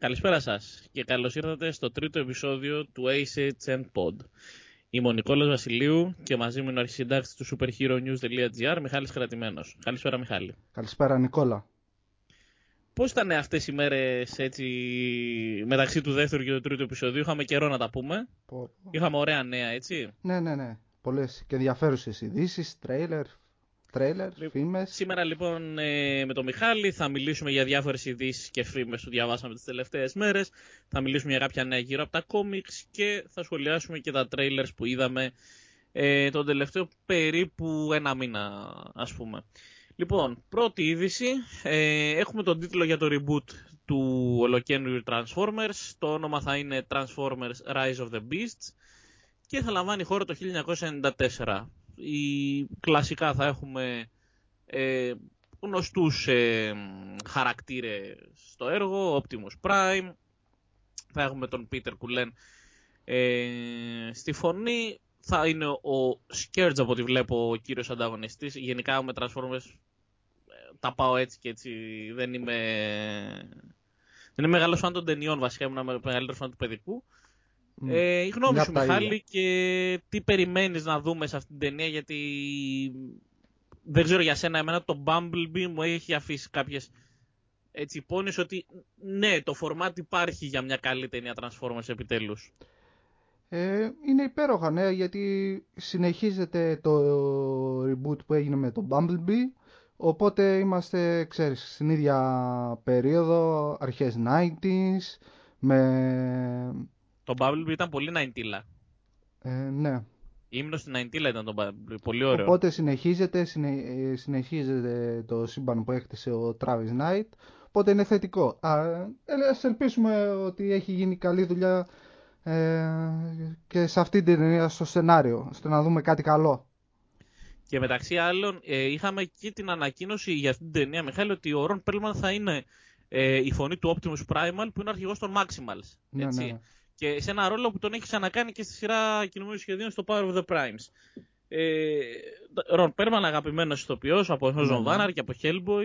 Καλησπέρα σας και καλώς ήρθατε στο τρίτο επεισόδιο του ACHN Pod. Είμαι ο Νικόλας Βασιλείου και μαζί μου είναι ο αρχισυντάκτης του superheronews.gr Μιχάλης Κρατημένος. Καλησπέρα Μιχάλη. Καλησπέρα Νικόλα. Πώς ήταν αυτές οι μέρες έτσι μεταξύ του δεύτερου και του τρίτου επεισοδίου, είχαμε καιρό να τα πούμε. Πω, πω. Είχαμε ωραία νέα έτσι; Ναι, ναι, ναι. Πολλές και ενδιαφέρουσες ειδήσεις, τρέιλερ, τρέιλερ, Λοιπόν, φήμες. Σήμερα λοιπόν ε, με τον Μιχάλη θα μιλήσουμε για διάφορες ειδήσεις και φήμες που διαβάσαμε τις τελευταίες μέρες. Θα μιλήσουμε για κάποια νέα γύρω από τα κόμιξ και θα σχολιάσουμε και τα trailers που είδαμε ε, τον τελευταίο περίπου ένα μήνα ας πούμε. Λοιπόν, πρώτη είδηση. Ε, έχουμε τον τίτλο για το reboot του ολοκένριου Transformers. Το όνομα θα είναι Transformers Rise of the Beasts και θα λαμβάνει χώρο το 1994. Η, κλασικά θα έχουμε ε, γνωστούς ε, χαρακτήρες στο έργο, Optimus Prime, θα έχουμε τον Peter Cullen ε, στη φωνή, θα είναι ο Scourge από ό,τι βλέπω ο κύριος ανταγωνιστής, γενικά με Transformers ε, τα πάω έτσι και έτσι, δεν είμαι... Δεν είμαι μεγάλος φαν των ταινιών βασικά, ήμουν μεγαλύτερος φαν του παιδικού. Μμ. Ε, η γνώμη Μια σου από τα Μιχάλη ίδια. και τι περιμένεις να δούμε σε αυτήν την ταινία γιατί δεν ξέρω για σένα εμένα το Bumblebee μου έχει αφήσει κάποιες έτσι υπόνοιες ότι ναι το format υπάρχει για μια καλή ταινία Transformers επιτέλους. Ε, είναι υπέροχα, ναι, γιατί συνεχίζεται το reboot που έγινε με το Bumblebee. Οπότε είμαστε, ξέρεις, στην ίδια περίοδο, αρχές 90s, με... Το Bumblebee ήταν πολύ 90 Ε, ναι. Ήμουν στην 90 ήταν το Bumblebee, πολύ ωραίο. Οπότε συνεχίζεται, συνε- ε, συνεχίζεται το σύμπαν που έκτισε ο Travis Knight. Οπότε είναι θετικό. Α, ε, ας ελπίσουμε ότι έχει γίνει καλή δουλειά ε, και σε αυτή την ταινία στο σενάριο, ώστε να δούμε κάτι καλό. Και μεταξύ άλλων, ε, είχαμε και την ανακοίνωση για αυτή την ταινία, Μιχάλη, ότι ο Ρον Πέλμαν θα είναι ε, η φωνή του Optimus Primal, που είναι αρχηγός των Maximals. Ναι, έτσι. ναι. Και σε ένα ρόλο που τον έχει ξανακάνει και στη σειρά κινουμένων σχεδίων στο Power of the Primes. Ε, Ρον Πέλμαν, αγαπημένος ηθοποιός από Ναι, Ζων ναι. Βάναρ και από Hellboy.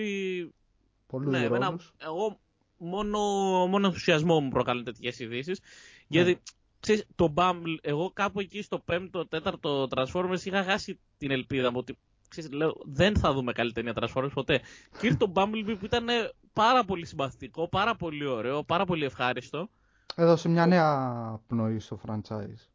Πολλούς Ναι, εμένα, ρόλους. εγώ μόνο, μόνο ενθουσιασμό μου προκαλούν τέτοιες ειδήσεις. Γιατί ξέρεις, το Bumble, εγώ κάπου εκεί στο 5ο, 4ο Transformers είχα χάσει την ελπίδα μου ότι ξέρεις, λέω, δεν θα δούμε καλή ταινία Transformers ποτέ. Και ήρθε το Bumblebee που ήταν πάρα πολύ συμπαθητικό, πάρα πολύ ωραίο, πάρα πολύ ευχάριστο. Έδωσε μια νέα πνοή στο franchise.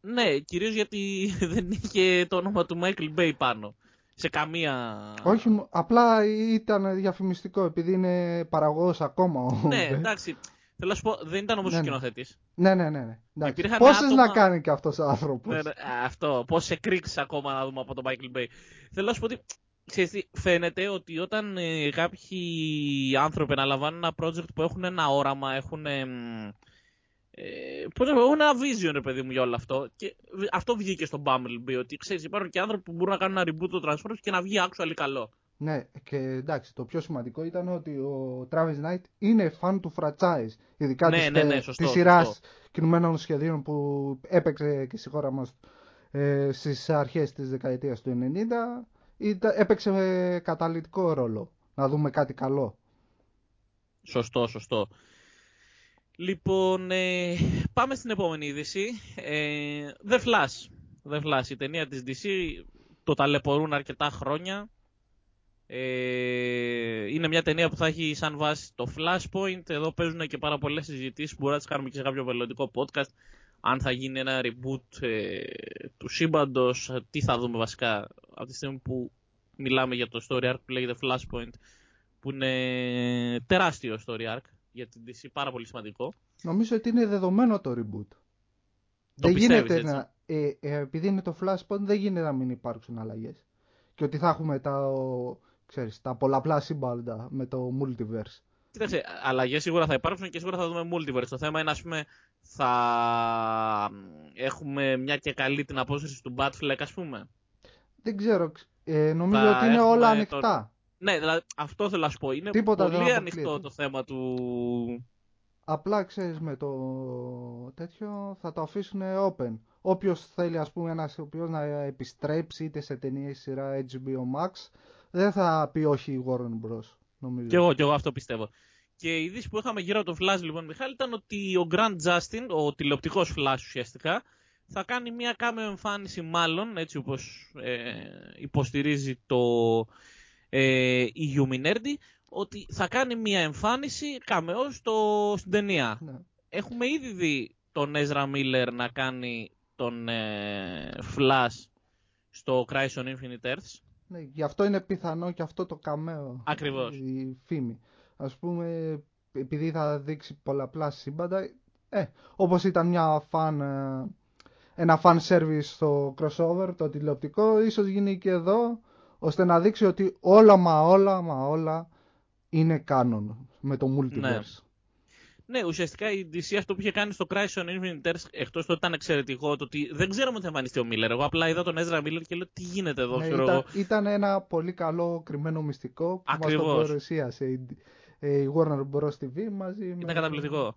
Ναι, κυρίως γιατί δεν είχε το όνομα του Michael Bay πάνω. Σε καμία... Όχι, μου- απλά ήταν διαφημιστικό επειδή είναι παραγωγός ακόμα. ο Ναι, Bay. εντάξει. Θέλω να σου πω, δεν ήταν όμως Ναι, ο ναι. σκηνοθέτης. ναι, ναι, ναι. ναι. Εντάξει. Υπήρχαν Πόσες άτομα- να κάνει και αυτός ο άνθρωπος; Ναι, ναι, αυτό. Πώς σε κρίξεις ακόμα να δούμε από τον Michael Bay. Θέλω να σου πω ότι ξέρεις τι, φαίνεται ότι όταν ε, κάποιοι άνθρωποι αναλαμβάνουν ένα project που έχουν ένα όραμα, έχουν. Ε, μ, ε, πώς να πω, έχουν ένα vision, ρε παιδί μου, για όλο αυτό. Και β- αυτό βγήκε στο Bumblebee. Ότι ξέρεις, υπάρχουν και άνθρωποι που μπορούν να κάνουν ένα reboot το Transformers και να βγει actually καλό. Ναι, και εντάξει, το πιο σημαντικό ήταν ότι ο Travis Knight είναι φαν του franchise. Ειδικά Ναι, της, ναι, ναι, ε, σωστό, της σειράς σωστό. κινουμένων σχεδίων που έπαιξε και στη χώρα μας ε, στις αρχές της δεκαετίας του 90. Ήταν, έπαιξε ε, καταλητικό ρόλο. Να δούμε κάτι καλό. Σωστό, σωστό. Λοιπόν, ε, πάμε στην επόμενη είδηση. Ε, The Flash. The Flash, η ταινία της DC, το ταλαιπωρούν αρκετά χρόνια. Ε, είναι μια ταινία που θα έχει σαν βάση το Flashpoint. Εδώ παίζουν και πάρα πολλές συζητήσεις που μπορούμε να τις κάνουμε και σε κάποιο μελλοντικό podcast. Αν θα γίνει ένα reboot ε, του σύμπαντος, τι θα δούμε βασικά από τη στιγμή που μιλάμε για το story arc που λέγεται Flashpoint, που είναι τεράστιο story arc για την DC, πάρα πολύ σημαντικό. Νομίζω ότι είναι δεδομένο το reboot. Το δεν πιστεύεις, γίνεται έτσι; να, ε, ε, επειδή είναι το Flashpoint δεν γίνεται να μην υπάρξουν αλλαγές. Και ότι θα έχουμε τα, ο, ξέρεις, τα πολλαπλά σύμπαντα με το multiverse. Κοίταξε, αλλαγές σίγουρα θα υπάρξουν και σίγουρα θα δούμε multiverse. Το θέμα είναι, ας πούμε, θα έχουμε μια και καλή την απόσταση του Batfleck, ας πούμε. Δεν ξέρω, ε, νομίζω Θα ότι είναι έχουμε όλα τον- ανοιχτά. Ναι, δηλαδή αυτό θέλω να σου πω. Είναι Τίποτα δεν πολύ αποκλείεται. ανοιχτό το θέμα του. Απλά ξέρεις με το τέτοιο θα το αφήσουν open. Όποιος θέλει ας πούμε ένας οποίος να επιστρέψει είτε σε ταινίες σειρά HBO Max δεν θα πει όχι η Warren Bros. Νομίζω. Κι εγώ, κι εγώ αυτό πιστεύω. Και η είδηση που είχαμε γύρω από τον Flash, λοιπόν, Μιχάλη, ήταν ότι ο Grand Justin, ο τηλεοπτικός Flash ουσιαστικά, θα κάνει μια κάμεο εμφάνιση μάλλον, έτσι όπως ε, υποστηρίζει το ε, η Uminerdi, ότι θα κάνει μια εμφάνιση κάμεο στο, στην ταινία. Ναι. Έχουμε ήδη δει τον Ezra Miller να κάνει τον ε, Flash στο Crysis on Infinite Earths. Ναι, γι' αυτό είναι πιθανό και αυτό το καμέο. Ακριβώς. Η φήμη. Ας πούμε, επειδή θα δείξει πολλαπλά σύμπαντα, ε, όπως ήταν μια fan, ε, ένα fan service στο crossover, το τηλεοπτικό, ίσως γίνει και εδώ, ώστε να δείξει ότι όλα μα όλα μα όλα είναι canon με το multiverse. Ναι. Ναι, ουσιαστικά η DC αυτό που είχε κάνει στο Crisis on Infinite Earths, εκτός ότι ήταν εξαιρετικό, το ότι δεν ξέραμε ότι θα εμφανιστεί ο Μίλλερ. Εγώ απλά είδα τον Ezra Miller και λέω τι γίνεται εδώ, ναι, ήταν, εγώ. Ήταν ένα πολύ καλό κρυμμένο μυστικό που μας το παρουσίασε η, η Warner Bros. TV μαζί Ήταν με... καταπληκτικό.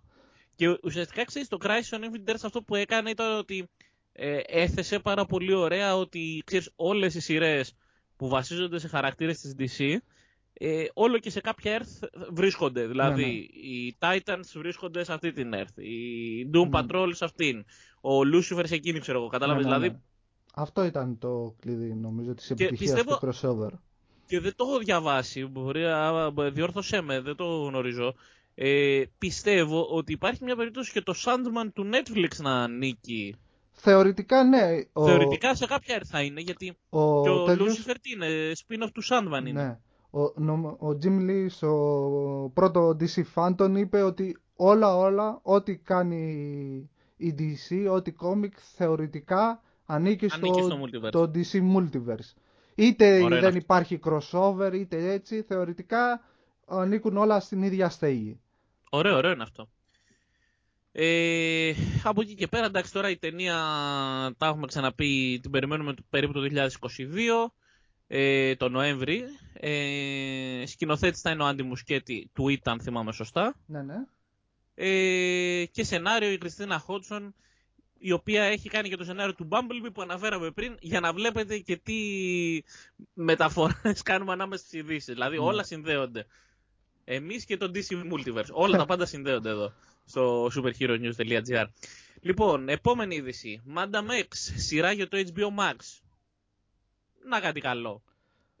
Και ουσιαστικά ξέρεις, το Crisis on Infinite Earths αυτό που έκανε ήταν ότι ε, έθεσε πάρα πολύ ωραία ότι ξέρεις όλες οι σειρές που βασίζονται σε χαρακτήρες της DC ε, όλο και σε κάποια Earth βρίσκονται. Δηλαδή, ναι, ναι. οι Titans βρίσκονται σε αυτή την Earth, οι Doom ναι. Patrol σε αυτήν, ο Lucifer σε εκείνη, ξέρω εγώ. Κατάλαβες, ναι, ναι, δηλαδή. Αυτό ήταν το κλειδί, νομίζω, της επιτυχίας του crossover. Και δεν το έχω διαβάσει, μπορεί να διόρθωσέ με, δεν το γνωρίζω. Ε, πιστεύω ότι υπάρχει μια περίπτωση και το Sandman του Netflix να ανήκει. Θεωρητικά ναι. Θεωρητικά σε κάποια Earth θα είναι, γιατί ο... και ο τελείως... Lucifer τι είναι, spin-off του Sandman είναι. Ναι ο, ο Jim Lee στο πρώτο DC Phantom είπε ότι όλα όλα, ό,τι κάνει η DC, ό,τι κόμικ θεωρητικά ανήκει, στο, το DC Multiverse. Είτε δεν υπάρχει crossover, είτε έτσι, θεωρητικά ανήκουν όλα στην ίδια στέγη. Ωραίο, ωραίο είναι αυτό. Ε, από εκεί και πέρα, εντάξει, τώρα η ταινία, τα έχουμε ξαναπεί, την περιμένουμε περίπου το 2022 ε, το Νοέμβρη. Ε, σκηνοθέτης θα είναι ο Άντι Μουσκέτη του Ιτ, αν θυμάμαι σωστά. Ναι, ναι. Ε, και σενάριο η Κριστίνα Χότσον, η οποία έχει κάνει και το σενάριο του Bumblebee που αναφέραμε πριν, για να βλέπετε και τι μεταφορές κάνουμε ανάμεσα στις ειδήσεις. Δηλαδή ναι. όλα συνδέονται. Εμείς και το DC Multiverse. Όλα τα πάντα συνδέονται εδώ στο superheronews.gr. Λοιπόν, επόμενη είδηση. Manda Max, σειρά για το HBO Max να κάτι καλό.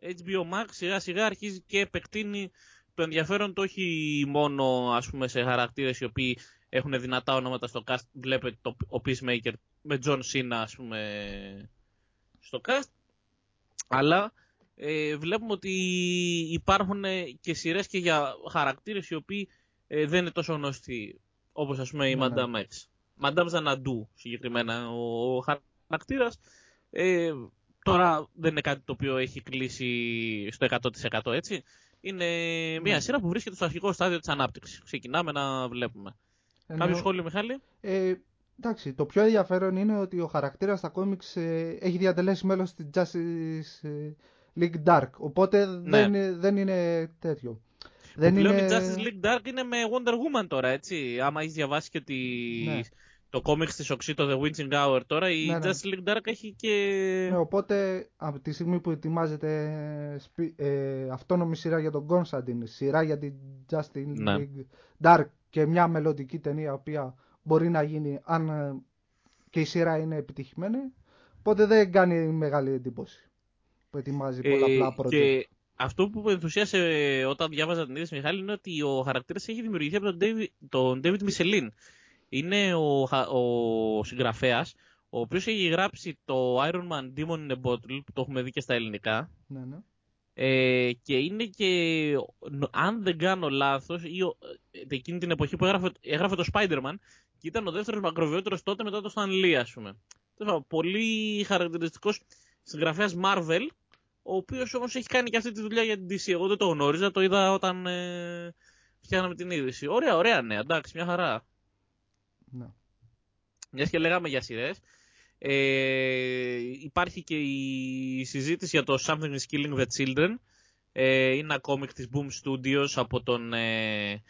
HBO Max σιγά σιγά αρχίζει και επεκτείνει το ενδιαφέρον του όχι μόνο ας πούμε, σε χαρακτήρες οι οποίοι έχουν δυνατά ονόματα στο cast. Βλέπετε το, ο Peacemaker με John Cena ας πούμε, στο cast. Αλλά ε, βλέπουμε ότι υπάρχουν και σειρές και για χαρακτήρες οι οποίοι ε, δεν είναι τόσο γνωστοί όπως ας πούμε η ναι, Madame ναι. X. Madame Xanadu συγκεκριμένα ο, ο χαρακτήρας ε, Τώρα δεν είναι κάτι το οποίο έχει κλείσει στο 100% έτσι. Είναι μια ναι. σειρά που βρίσκεται στο αρχικό στάδιο της ανάπτυξης. Ξεκινάμε να βλέπουμε. Ενώ... Κάποιο σχόλιο, Μιχάλη; Ε, εντάξει, το πιο ενδιαφέρον είναι ότι ο χαρακτήρας στα κόμιξ ε, έχει διατελέσει μέλος της Justice ε, League Dark. Οπότε ναι. δεν, δεν είναι τέτοιο. Δεν είναι... Justice League Dark είναι με Wonder Woman τώρα, έτσι. Άμα έχεις διαβάσει και τη... Ναι το κόμιξ της Οξύ, το The Witching Hour τώρα, η ναι, ναι. Justice League Dark έχει και... Ναι, οπότε από τη στιγμή που ετοιμάζεται ε, αυτόνομη σειρά για τον Constantine, σειρά για την Justice ναι. League Dark και μια μελλοντική ταινία, η οποία μπορεί να γίνει αν ε, και η σειρά είναι επιτυχημένη, οπότε δεν κάνει μεγάλη εντύπωση που ετοιμάζει ε, πολλαπλά project. Και αυτό που με ενθουσίασε όταν διάβαζα την είδηση Μιχάλη είναι ότι ο χαρακτήρας έχει δημιουργηθεί από τον David, τον David Michelin είναι ο, ο συγγραφέας, ο οποίος έχει γράψει το Iron Man Demon in a Bottle, που το έχουμε δει και στα ελληνικά. Ναι, ναι. Ε, και είναι και, αν δεν κάνω λάθος, ή, ε, εκείνη την εποχή που έγραφε, έγραφε το Spider-Man και ήταν ο δεύτερος μακροβιότερος τότε μετά το Stan Lee, ας πούμε. Πολύ χαρακτηριστικός συγγραφέας Marvel, ο οποίος όμως έχει κάνει και αυτή τη δουλειά για την DC. Εγώ δεν το γνώριζα, το είδα όταν ε, φτιάχναμε την είδηση. Ωραία, ωραία ναι, εντάξει, μια χαρά. Ναι. Μιας και λέγαμε για σειρές. Ε, υπάρχει και η συζήτηση για το Something is Killing the Children. Ε, είναι ένα κόμικ της Boom Studios από τον ε,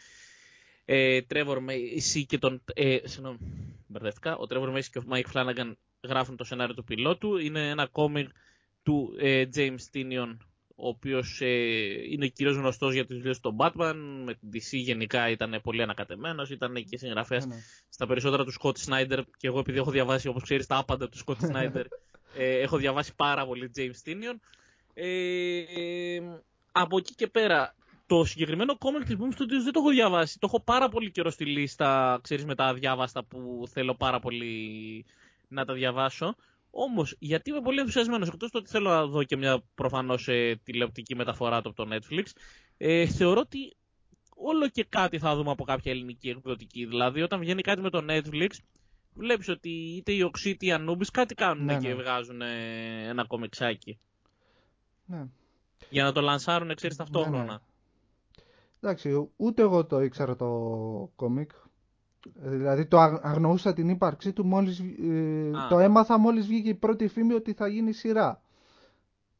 ε, Trevor Macy και τον... Ε, συγγνώμη, μπερδεύτηκα. Ο Trevor Macy και ο Mike Flanagan γράφουν το σενάριο του πιλότου. Είναι ένα κόμικ του ε, James Tinion, ο οποίος ε, είναι κυρίως γνωστός για τις δουλειές του Batman, με την DC γενικά ήταν πολύ ανακατεμένος, ήταν και συγγραφέας ναι, ναι. στα περισσότερα του Scott Snyder και εγώ επειδή έχω διαβάσει όπως ξέρεις τα άπαντα του Scott Snyder, ε, έχω διαβάσει πάρα πολύ James Tinion. Ε, από εκεί και πέρα, το συγκεκριμένο κόμικ της Boom Studios δεν το έχω διαβάσει. Το έχω πάρα πολύ καιρό στη λίστα, ξέρεις, με τα αδιάβαστα που θέλω πάρα πολύ να τα διαβάσω. Όμως, γιατί είμαι πολύ ενθουσιασμένος, εκτός το ότι θέλω να δω και μια προφανώς ε, τηλεοπτική μεταφορά του από το Netflix, ε, θεωρώ ότι όλο και κάτι θα δούμε από κάποια ελληνική εκδοτική. Δηλαδή, όταν βγαίνει κάτι με το Netflix, βλέπεις ότι είτε οι Οξύ είτε οι Ανούμπη κάτι κάνουν ναι, και ναι. βγάζουν ε, ένα κομιξάκι. Ναι. Για να το λανσάρουν, ξέρεις ταυτόχρονα. Ναι, ναι. Εντάξει, ούτε εγώ το ήξερα το κόμικ. Δηλαδή το αγνοούσα την ύπαρξή του μόλις, ε, το έμαθα μόλις βγήκε η πρώτη φήμη ότι θα γίνει σειρά.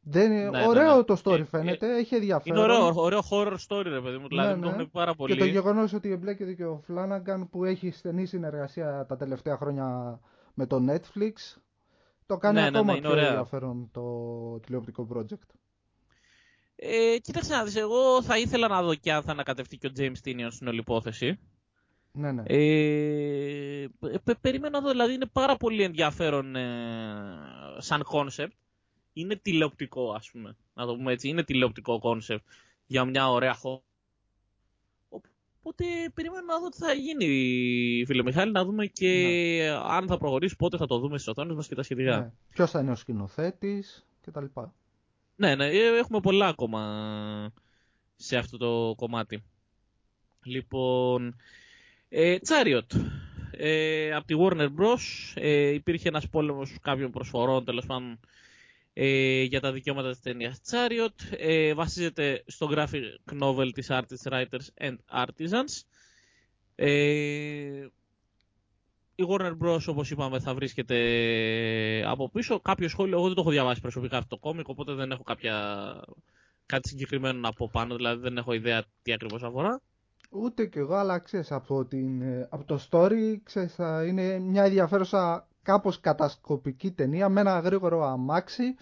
Δεν είναι... Ναι, ναι ωραίο ναι, το story ε, φαίνεται, ε, έχει ενδιαφέρον. Είναι ωραίο, ωραίο horror story ρε παιδί μου, δηλαδή ναι, το πάρα πολύ. Και το γεγονός ότι εμπλέκεται και ο Φλάναγκαν που έχει στενή συνεργασία τα τελευταία χρόνια με το Netflix, το κάνει ακόμα πιο ενδιαφέρον το τηλεοπτικό project. Ε, κοίταξε να δεις, εγώ θα ήθελα να δω και αν θα ανακατευτεί και ο James Tinion στην όλη υπόθεση. Ναι, ναι. Ε, περιμένω εδώ, δηλαδή είναι πάρα πολύ ενδιαφέρον ε, σαν κόνσεπτ. Είναι τηλεοπτικό, ας πούμε, να το πούμε έτσι. Είναι τηλεοπτικό κόνσεπτ για μια ωραία χώρα. Οπότε περιμένω να δω τι θα γίνει, φίλε Μιχάλη, να δούμε και ναι. αν θα προχωρήσει, πότε θα το δούμε στις οθόνες μας και τα σχετικά. Ναι. Ποιος θα είναι ο σκηνοθέτης κτλ. Ναι, ναι, ε, έχουμε πολλά ακόμα σε αυτό το κομμάτι. Λοιπόν, ε, Chariot. Ε, από τη Warner Bros. Ε, υπήρχε ένας πόλεμος κάποιων προσφορών τέλος πάντων ε, για τα δικαιώματα της ταινίας Chariot. Ε, βασίζεται στο graphic novel της Artists, Writers and Artisans. Ε, η Warner Bros. όπως είπαμε θα βρίσκεται από πίσω. Κάποιο σχόλιο, εγώ δεν το έχω διαβάσει προσωπικά αυτό το κόμικ, οπότε δεν έχω κάποια... κάτι συγκεκριμένο να πω πάνω, δηλαδή δεν έχω ιδέα τι ακριβώς αφορά. Ούτε κι εγώ, αλλά ξέρεις, από, την, από το story ξέρεις, είναι μια ενδιαφέρουσα κάπως κατασκοπική ταινία με ένα γρήγορο αμάξι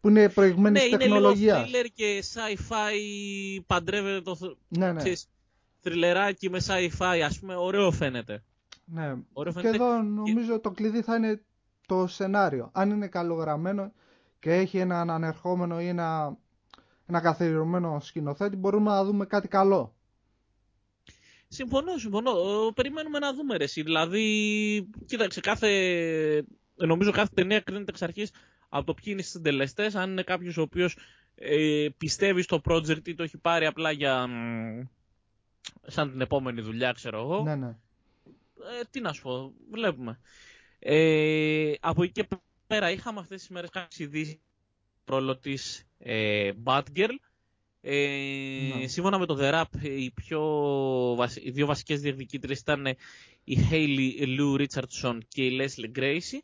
που είναι προηγμένη ναι, τεχνολογία. Ναι, είναι λίγο και sci-fi, παντρεύεται το ναι, ναι. θρυλεράκι με sci-fi, ας πούμε, ωραίο φαίνεται. Ναι, ωραίο και εδώ νομίζω το κλειδί θα είναι το σενάριο. Αν είναι καλογραμμένο και έχει έναν ανερχόμενο ή ένα, ένα καθιερωμένο σκηνοθέτη, μπορούμε να δούμε κάτι καλό. Συμφωνώ, συμφωνώ. Περιμένουμε να δούμε ρε. Δηλαδή, κοίταξε, κάθε, νομίζω κάθε ταινία κρίνεται εξ αρχής από το ποιοι είναι οι συντελεστές. Αν είναι κάποιος ο οποίος ε, πιστεύει στο project ή το έχει πάρει απλά για. σαν την επόμενη δουλειά, ξέρω εγώ. Ναι, ναι. Ε, τι να σου πω, βλέπουμε. Ε, από εκεί και πέρα είχαμε αυτές τις μέρες κάποιες ειδήσεις ρόλο της ε, Batgirl ε, ναι. Σύμφωνα με το The Rap, οι, πιο, οι δύο βασικές διεκδικήτρες ήταν η Hayley Lou Richardson και η Leslie Gracie.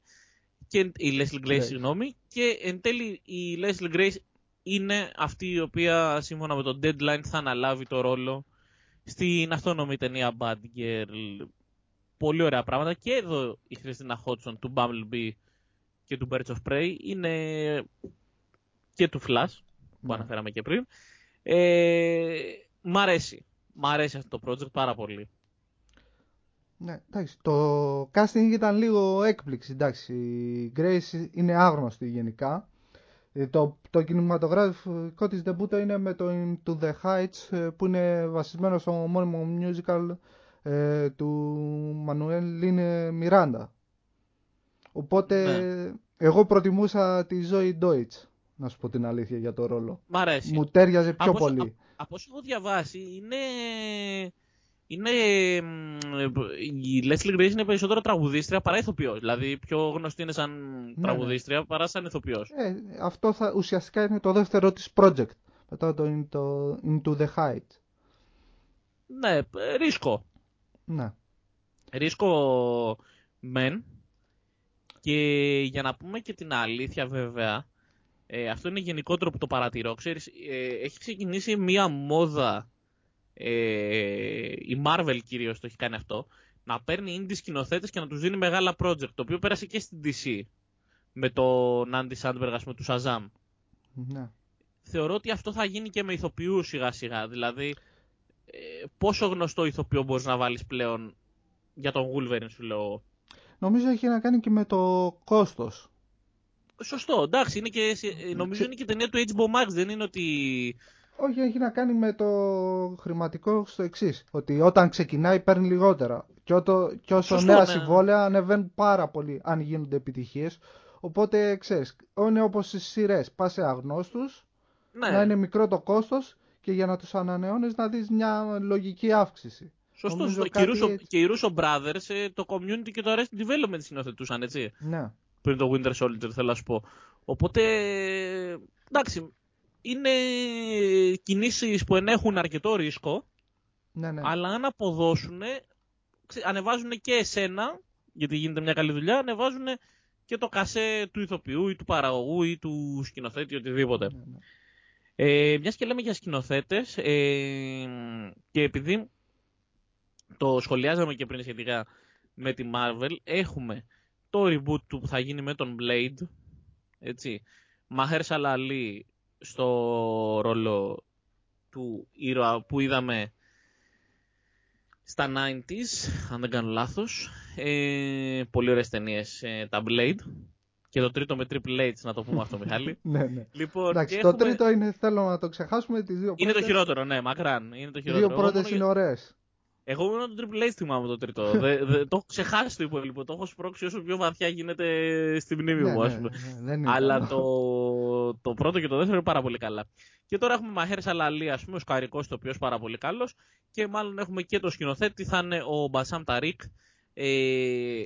Και, η Leslie Grace, συγγνώμη. Και εν τέλει η Leslie Grace είναι αυτή η οποία σύμφωνα με το Deadline θα αναλάβει το ρόλο στην αυτόνομη ταινία Bad Girl. Πολύ ωραία πράγματα. Και εδώ η Χριστίνα Hodgson του Bumblebee και του Birds of Prey είναι και του Flash που ναι. αναφέραμε και πριν. Ε, μ' αρέσει. Μ' αρέσει αυτό το project πάρα πολύ. Ναι, εντάξει. Το casting ήταν λίγο έκπληξη. Εντάξει, η Grace είναι άγνωστη γενικά. Ε, το, το κινηματογραφικό της debut είναι με το Into the Heights ε, που είναι βασισμένο στο μόνιμο musical ε, του Μανουέλ Λίνε Μιράντα. Οπότε ναι. εγώ προτιμούσα τη Zoe Deutsch να σου πω την αλήθεια για το ρόλο. Μ' αρέσει. Μου τέριαζε πιο πολύ. Από, από όσο έχω διαβάσει, είναι. Είναι. Η Leslie Grace είναι περισσότερο τραγουδίστρια παρά ηθοποιός. Δηλαδή, πιο γνωστή είναι σαν ναι, ναι. τραγουδίστρια παρά σαν ηθοποιός. Ε, αυτό θα, ουσιαστικά είναι το δεύτερο της project. Μετά το, το Into the Height. Ναι, ρίσκο. Ναι. Ρίσκο μεν. Και για να πούμε και την αλήθεια βέβαια, ε, αυτό είναι γενικότερο που το παρατηρώ. Ξέρεις, ε, έχει ξεκινήσει μία μόδα, ε, η Marvel κυρίως το έχει κάνει αυτό, να παίρνει indie σκηνοθέτες και να τους δίνει μεγάλα project, το οποίο πέρασε και στην DC, με τον Andy Sandberg, ας πούμε, του Shazam. Ναι. θεωρώ ότι αυτό θα γίνει και με ηθοποιούς σιγά σιγά. Δηλαδή, ε, πόσο γνωστό ηθοποιό μπορείς να βάλεις πλέον για τον Wolverine, σου λέω. Νομίζω έχει να κάνει και με το κόστος. Σωστό, εντάξει, είναι και, ε, νομίζω είναι και ταινία του HBO Max, δεν είναι ότι... Όχι, έχει να κάνει με το χρηματικό στο εξής. Ότι όταν ξεκινάει παίρνει λιγότερα. Και, ότο, και όσο Σωστό, νέα ναι. συμβόλαια ανεβαίνουν πάρα πολύ αν γίνονται επιτυχίες. Οπότε ξέρεις, είναι όπως στις σειρές. Πας σε αγνώστους, Ναι, να είναι μικρό το κόστος και για να τους ανανεώνεις να δεις μια λογική αύξηση. σωστό, νομίζω σωστό. Και, κάτι οι Russo, έτσι. και οι Russo Brothers ε, το community και το Arrested Development συνοθετούσαν, έτσι. Ναι. Πριν το Winter Soldier, θέλω να σου πω. Οπότε, εντάξει, είναι κινήσεις που ενέχουν αρκετό ρίσκο, Ναι, ναι. αλλά αν αποδώσουν, ανεβάζουν και εσένα, γιατί γίνεται μια καλή δουλειά, ανεβάζουν και το κασέ του ηθοποιού ή του παραγωγού ή του σκηνοθέτη, οτιδήποτε. Ναι, ναι. Ε, μιας και λέμε για σκηνοθέτες, ε, και επειδή το σχολιάζαμε και πριν σχετικά με τη Marvel, έχουμε το reboot του που θα γίνει με τον Blade, έτσι, Μαχέρ Σαλαλή στο ρόλο του ήρωα που είδαμε στα 90s, αν δεν κάνω λάθος. Ε, πολύ ωραίες ταινίες, ε, τα Blade. Και το τρίτο με Triple H, να το πούμε αυτό, Μιχάλη. ναι, ναι. Λοιπόν, Εντάξει, και το έχουμε- τρίτο είναι, θέλω να το ξεχάσουμε, τις δύο Είναι το πρώτες. χειρότερο, ναι, μακράν. Είναι το Οι χειρότερο. δύο Εγώ πρώτες μόνο- είναι ωραίες. Εγώ μόνο το Triple H θυμάμαι το τρίτο. δε, δε, το έχω ξεχάσει το υπόλοιπο. Το έχω σπρώξει όσο πιο βαθιά γίνεται στη μνήμη Ναι, μου, ας ναι, πούμε. ναι, δεν είναι Αλλά καλό. το, το πρώτο και το δεύτερο είναι πάρα πολύ καλά. Και τώρα έχουμε Μαχέρ Σαλαλή, ας πούμε, ο Σκαρικός, το οποίος πάρα πολύ καλός. Και μάλλον έχουμε και το σκηνοθέτη, θα είναι ο Μπασάμ Ταρίκ. Ε,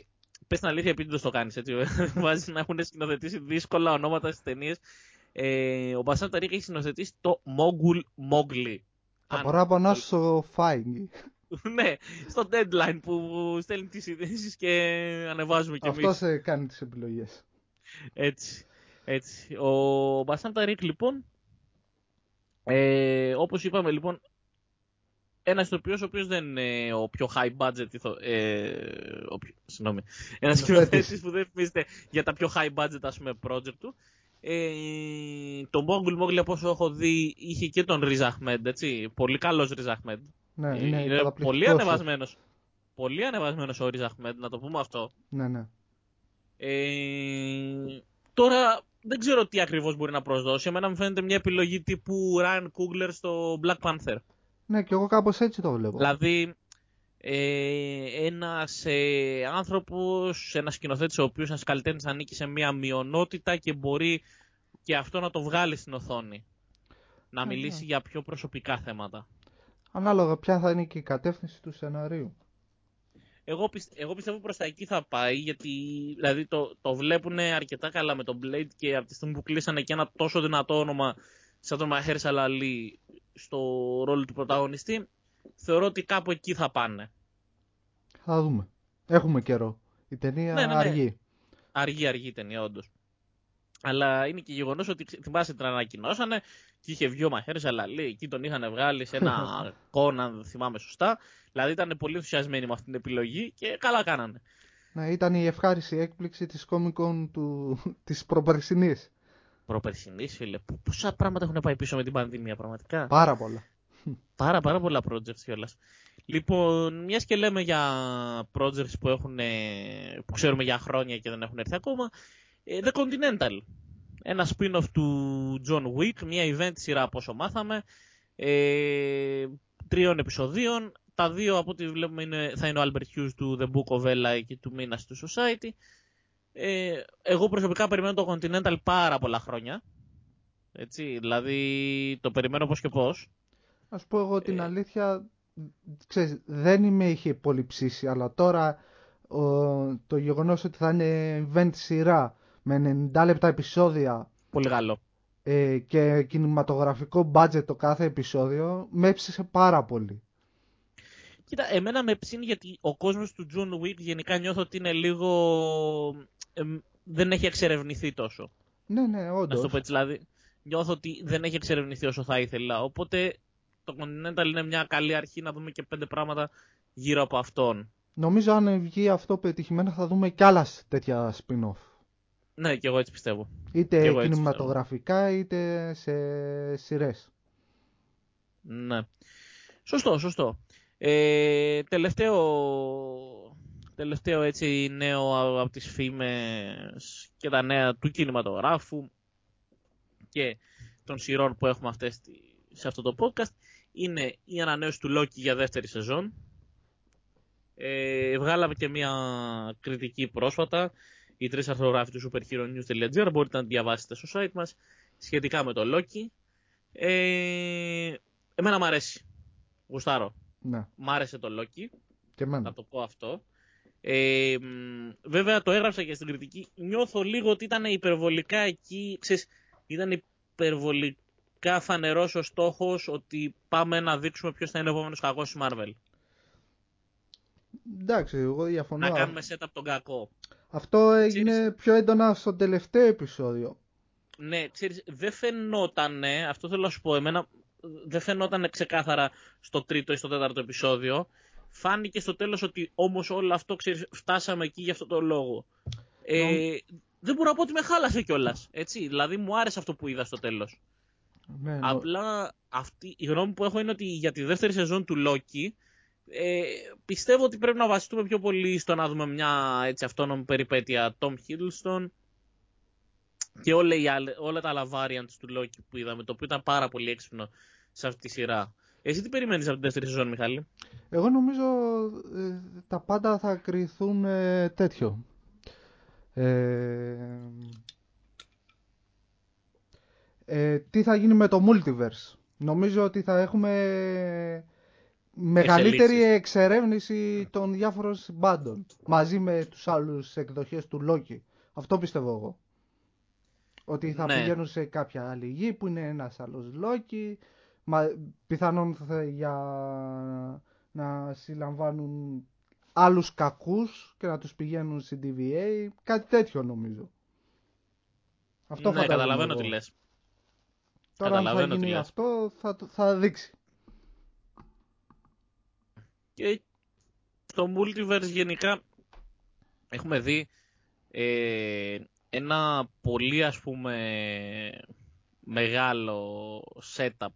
Πες την αλήθεια, επειδή το κάνεις έτσι. Βάζεις να έχουν σκηνοθετήσει δύσκολα ονόματα στις ταινίες. Ε, ο Μπασάμ Ταρίκ έχει σκηνοθετήσει το Mogul Mowgli. Τα Αν- παράπονα στο Φάιγγι. ναι, στο deadline που στέλνει τις ειδήσεις και ανεβάζουμε κι εμείς. Αυτός ε, κάνει τις επιλογές. Έτσι, έτσι. Ο Μπασάμ Ταρίκ λοιπόν, ε, όπως είπαμε λοιπόν, ένας ηθοποιός ο οποίος δεν είναι ο πιο high budget ηθο... ε, ο πιο... συγγνώμη, ένας Σκηνοθέτης. σκηνοθέτης που δεν φημίζεται για τα πιο high budget ας πούμε project του. Ε, το Mongol Mowgli από όσο έχω δει είχε και τον Riz Ahmed, έτσι, πολύ καλός Riz Ahmed. Ναι, Ε, είναι, πολύ καταπληκτικός. ανεβασμένος. Πολύ ανεβασμένος ο Riz Ahmed, να το πούμε αυτό. Ναι, ναι. Ε, τώρα δεν ξέρω τι ακριβώς μπορεί να προσδώσει. Εμένα μου φαίνεται μια επιλογή τύπου Ryan Coogler στο Black Panther. Ναι, και εγώ κάπως έτσι το βλέπω. Δηλαδή, ε, ένας ε, άνθρωπος, ένας σκηνοθέτης ο οποίος ένας καλλιτέχνης ανήκει σε μια μειονότητα και μπορεί και αυτό να το βγάλει στην οθόνη. Να Ναι, μιλήσει ναι. για πιο προσωπικά θέματα. Ανάλογα ποια θα είναι και η κατεύθυνση του σεναρίου. Εγώ, πιστε- εγώ πιστεύω προς τα εκεί θα πάει, γιατί δηλαδή το, το βλέπουν αρκετά καλά με τον Blade και από τη στιγμή που κλείσανε και ένα τόσο δυνατό όνομα σαν τον Μαχέρ Σαλαλή στο ρόλο του πρωταγωνιστή, θεωρώ ότι κάπου εκεί θα πάνε. Θα δούμε. Έχουμε καιρό. Η ταινία Ναι, ναι, ναι. αργεί. Αργή, αργή η ταινία, όντως. Αλλά είναι και γεγονός ότι ξε- θυμάσαι την ανακοινώσανε και είχε βγει ο Μαχαίρ Σαλαλή. Εκεί τον είχαν βγάλει σε ένα κόνα, αν θυμάμαι σωστά. Δηλαδή ήταν πολύ ενθουσιασμένοι με αυτή την επιλογή και καλά κάνανε. Ναι, ήταν η ευχάριστη έκπληξη της Comic Con του... της προπερσινής. Προπερσινής, φίλε. πο- Πόσα πράγματα έχουν πάει πίσω με την πανδημία, πραγματικά. Πάρα πολλά. Πάρα, πάρα πολλά projects κιόλας. Λοιπόν, μιας και λέμε για projects που, έχουν, ε, που ξέρουμε για χρόνια και δεν έχουν έρθει ακόμα, ε, The Continental. Ένα spin-off του John Wick, μια event σειρά από όσο μάθαμε, ε, τριών επεισοδίων. Τα δύο από ό,τι βλέπουμε είναι, θα είναι ο Albert Hughes του The Book of Eli και του Minas του Society. Ε, εγώ προσωπικά περιμένω το Continental πάρα πολλά χρόνια. Έτσι, δηλαδή το περιμένω πώς και πώς. Να σου πω εγώ την Ε. αλήθεια, ξέρεις, δεν με είχε πολύ ψήσει, αλλά τώρα ο, το γεγονός ότι θα είναι event σειρά με 90 λεπτά επεισόδια Πολύ καλό. ε, και κινηματογραφικό budget το κάθε επεισόδιο, με έψησε πάρα πολύ. Κοίτα, εμένα με ψήνει γιατί ο κόσμος του John Wick γενικά νιώθω ότι είναι λίγο... εμ, δεν έχει εξερευνηθεί τόσο. Ναι, ναι, Να σου το όντως. πω έτσι, δηλαδή. Νιώθω ότι δεν έχει εξερευνηθεί όσο θα ήθελα. Οπότε το Continental είναι μια καλή αρχή να δούμε και πέντε πράγματα γύρω από αυτόν. Νομίζω αν βγει αυτό πετυχημένα θα δούμε κι άλλα τέτοια spin-off. Ναι, και εγώ έτσι πιστεύω. Είτε κινηματογραφικά είτε σε σειρές. Ναι. Σωστό, σωστό. Ε, τελευταίο, τελευταίο έτσι νέο από τις φήμες και τα νέα του κινηματογράφου και των σειρών που έχουμε αυτές σε αυτό το podcast είναι η ανανέωση του Loki για δεύτερη σεζόν. Ε, βγάλαμε και μια κριτική πρόσφατα οι τρεις αρθρογράφοι του superheronews.gr μπορείτε να τη διαβάσετε στο site μας σχετικά με το Loki. Ε, εμένα μου αρέσει. Γουστάρω. Ναι. Μ' άρεσε το Loki. Και εμένα. Θα το πω αυτό. Ε, βέβαια το έγραψα και στην κριτική. Νιώθω λίγο ότι ήταν υπερβολικά εκεί. Ξέρεις, ήταν υπερβολικά φανερός ο στόχος ότι πάμε να δείξουμε ποιος θα είναι ο επόμενος κακός της Marvel. Εντάξει, εγώ διαφωνώ. Να κάνουμε setup τον κακό. Αυτό έγινε πιο έντονα στο τελευταίο επεισόδιο. Ναι, ξέρεις, δεν φαινόταν, αυτό θέλω να σου πω, εμένα δεν φαινόταν ξεκάθαρα στο τρίτο ή στο τέταρτο επεισόδιο. Φάνηκε στο τέλος ότι όμως όλο αυτό, ξέρεις, φτάσαμε εκεί για αυτό το λόγο. Ε, δεν μπορώ να πω ότι με χάλασε κιόλας. Έτσι, δηλαδή μου άρεσε αυτό που είδα στο τέλος. Ναι, Απλά αυτή, η γνώμη που έχω είναι ότι για τη δεύτερη σεζόν του Loki ε, πιστεύω ότι πρέπει να βασιστούμε πιο πολύ στο να δούμε μια έτσι, αυτόνομη περιπέτεια Tom Hiddleston και όλα, οι όλα τα άλλα variants του Loki που είδαμε, το οποίο ήταν πάρα πολύ έξυπνο σε αυτή τη σειρά. Εσύ τι περιμένεις από την δεύτερη σεζόν, Μιχάλη; Εγώ νομίζω ε, τα πάντα θα κρυθούν ε, τέτοιο. Ε, ε, τι θα γίνει με το Multiverse; Νομίζω ότι θα έχουμε μεγαλύτερη εξερεύνηση των διάφορων συμπάντων μαζί με τους άλλους εκδοχές του Loki. Αυτό πιστεύω εγώ. Ότι θα ναι. πηγαίνουν σε κάποια άλλη γη που είναι ένας άλλος Loki, μα, πιθανόν θα, για να συλλαμβάνουν άλλους κακούς και να τους πηγαίνουν στην TVA, κάτι τέτοιο νομίζω. Αυτό ναι, καταλαβαίνω τι λες. Τώρα αν θα γίνει αυτό θα, θα δείξει. Και στο Multiverse γενικά έχουμε δει ε, ένα πολύ ας πούμε μεγάλο setup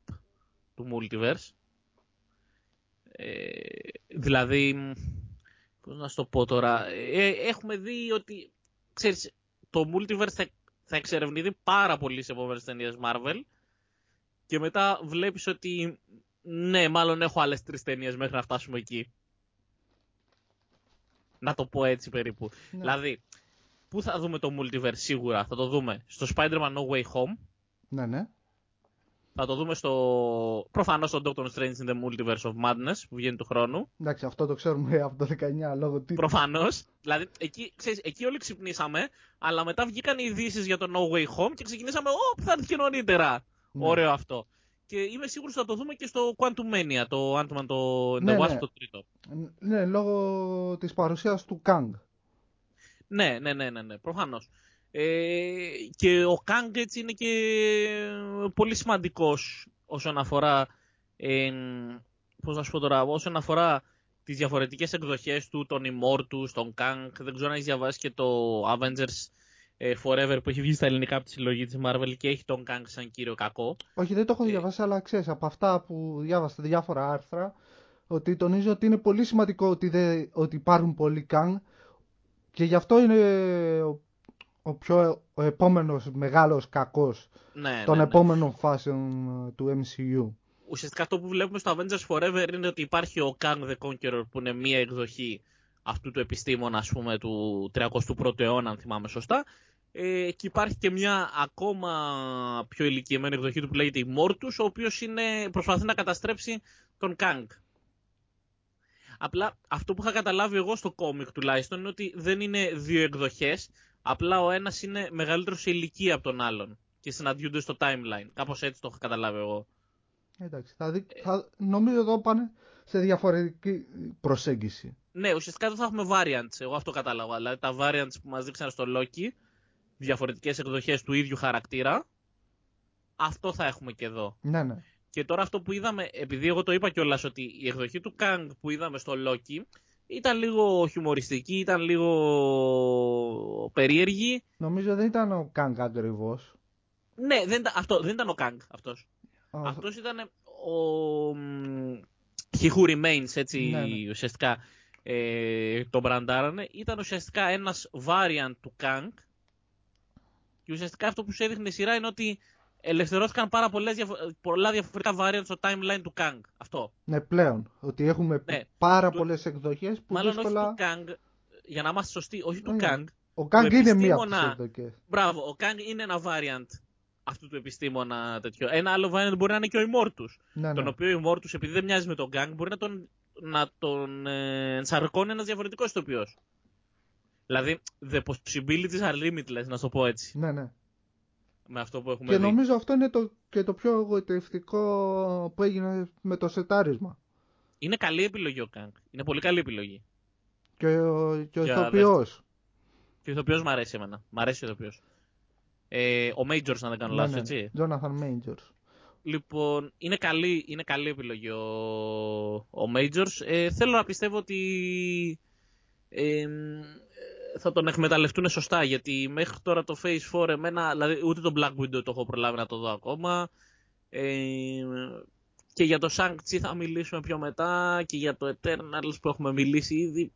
του Multiverse. Ε, δηλαδή, πώς να σου το πω τώρα, ε, έχουμε δει ότι, ξέρεις, το Multiverse θα, θα εξερευνηθεί πάρα πολύ σε επόμενες ταινίες Marvel και μετά βλέπεις ότι ναι, μάλλον έχω άλλες τρεις ταινίες μέχρι να φτάσουμε εκεί. Να το πω έτσι περίπου. Ναι. Δηλαδή, πού θα δούμε το multiverse σίγουρα; Θα το δούμε στο Spider-Man No Way Home. Ναι, ναι. Θα το δούμε στο. Προφανώς στο Doctor Strange in the Multiverse of Madness που βγαίνει του χρόνου. Εντάξει, αυτό το ξέρουμε από το 19 λόγω τίτλου. Προφανώς. Δηλαδή, εκεί, ξέρεις, εκεί όλοι ξυπνήσαμε, αλλά μετά βγήκαν οι ειδήσεις για το No Way Home και ξεκινήσαμε. Ω, θα έρθει και νωρίτερα. Ναι. Ωραίο αυτό. Και είμαι σίγουρος ότι θα το δούμε και στο Quantum Mania, το Ant-Man, το ναι, ναι. το τρίτο. Ναι, λόγω της παρουσίας του Kang. Ναι, ναι, ναι, ναι, ναι προφανώς. Ε, και ο Kang έτσι είναι και πολύ σημαντικός όσον αφορά, ε, πώς να σου πω τώρα, όσον αφορά τις διαφορετικές εκδοχές του, τον Immortus, τον Kang, δεν ξέρω αν έχεις διαβάσει και το Avengers ε, Forever που έχει βγει στα ελληνικά από τη συλλογή της Marvel και έχει τον Kang σαν κύριο κακό. Όχι, δεν το έχω ε, διαβάσει, αλλά ξέρεις από αυτά που διάβασα διάφορα άρθρα, ότι τονίζω ότι είναι πολύ σημαντικό ότι, δεν, ότι υπάρχουν πολλοί Kang και γι' αυτό είναι ο, ο πιο ο επόμενος μεγάλος κακός ναι, των ναι, ναι. επόμενων φάσεων ε, του MCU. Ουσιαστικά αυτό που βλέπουμε στο Avengers Forever είναι ότι υπάρχει ο Kang the Conqueror που είναι μία εκδοχή αυτού του επιστήμονα ας πούμε του 31ου αιώνα αν θυμάμαι σωστά ε, και υπάρχει και μια ακόμα πιο ηλικιωμένη εκδοχή του που λέγεται Immortus ο οποίος είναι, προσπαθεί να καταστρέψει τον Kang. Απλά αυτό που είχα καταλάβει εγώ στο κόμικ τουλάχιστον είναι ότι δεν είναι δύο εκδοχές απλά ο ένας είναι μεγαλύτερος σε ηλικία από τον άλλον και συναντιούνται στο timeline. Κάπως έτσι το είχα καταλάβει εγώ. Εντάξει, θα δει, θα, νομίζω εδώ πάνε σε διαφορετική προσέγγιση. Ναι, ουσιαστικά εδώ θα έχουμε variants. Εγώ αυτό κατάλαβα. Δηλαδή τα variants που μας δείξαν στο Loki, διαφορετικές εκδοχές του ίδιου χαρακτήρα, αυτό θα έχουμε και εδώ. Ναι, ναι. Και τώρα αυτό που είδαμε, επειδή εγώ το είπα κιόλας ότι η εκδοχή του Kang που είδαμε στο Loki ήταν λίγο χιουμοριστική, ήταν λίγο περίεργη. Νομίζω δεν ήταν ο Κανκ ακριβώς. Ναι, δεν, ήταν- αυτό, δεν ήταν ο Κang αυτός. Αυτός ήταν ο He Who Remains, έτσι Ναι, ναι. ουσιαστικά ε, τον μπραντάρανε. Ήταν ουσιαστικά ένας variant του Kang και ουσιαστικά αυτό που σου έδειχνε η σειρά είναι ότι ελευθερώθηκαν πάρα πολλές, διαφο- πολλά διαφορετικά variants στο timeline του Kang. Αυτό. Ναι, πλέον. Ότι έχουμε Ναι. πάρα Του- πολλές εκδοχές που Μάλλον δύσκολα... όχι του Kang, για να είμαστε σωστοί, όχι του Ναι. Kang. Ο Κανκ είναι μία από τις επιστήμονα- εκδοχές. Μπράβο, ο Kang είναι ένα variant αυτού του επιστήμονα τέτοιο. Ένα άλλο variant μπορεί να είναι και ο Immortus. Ναι, Τον ναι. οποίο ο Immortus, επειδή δεν μοιάζει με τον Kang, μπορεί να τον, να τον ε, ενσαρκώνει ένας διαφορετικός ηθοποιός. Δηλαδή, the possibilities are limitless, να σου το πω έτσι. ναι, ναι. Με αυτό που έχουμε Και δει. νομίζω αυτό είναι το, και το πιο εγωιτευτικό που έγινε με το σετάρισμα. Είναι καλή επιλογή ο Kang. Είναι πολύ καλή επιλογή. Και ο, και ο Για ηθοποιός. Και ο ηθοποιός μου αρέσει εμένα. Μ' αρέσει ο ηθοποιός. Ε, ο Majors, αν δεν κάνω Ναι, λάθος, ναι. έτσι. Jonathan Majors. Λοιπόν, είναι καλή, είναι καλή επιλογή ο, ο Majors. Ε, θέλω να πιστεύω ότι ε, ε, θα τον εκμεταλλευτούν σωστά, γιατί μέχρι τώρα το Phase 4 εμένα, δηλαδή ούτε το Black Widow το έχω προλάβει να το δω ακόμα. Ε, και για το Shang-Chi θα μιλήσουμε πιο μετά και για το Eternals που έχουμε μιλήσει ήδη.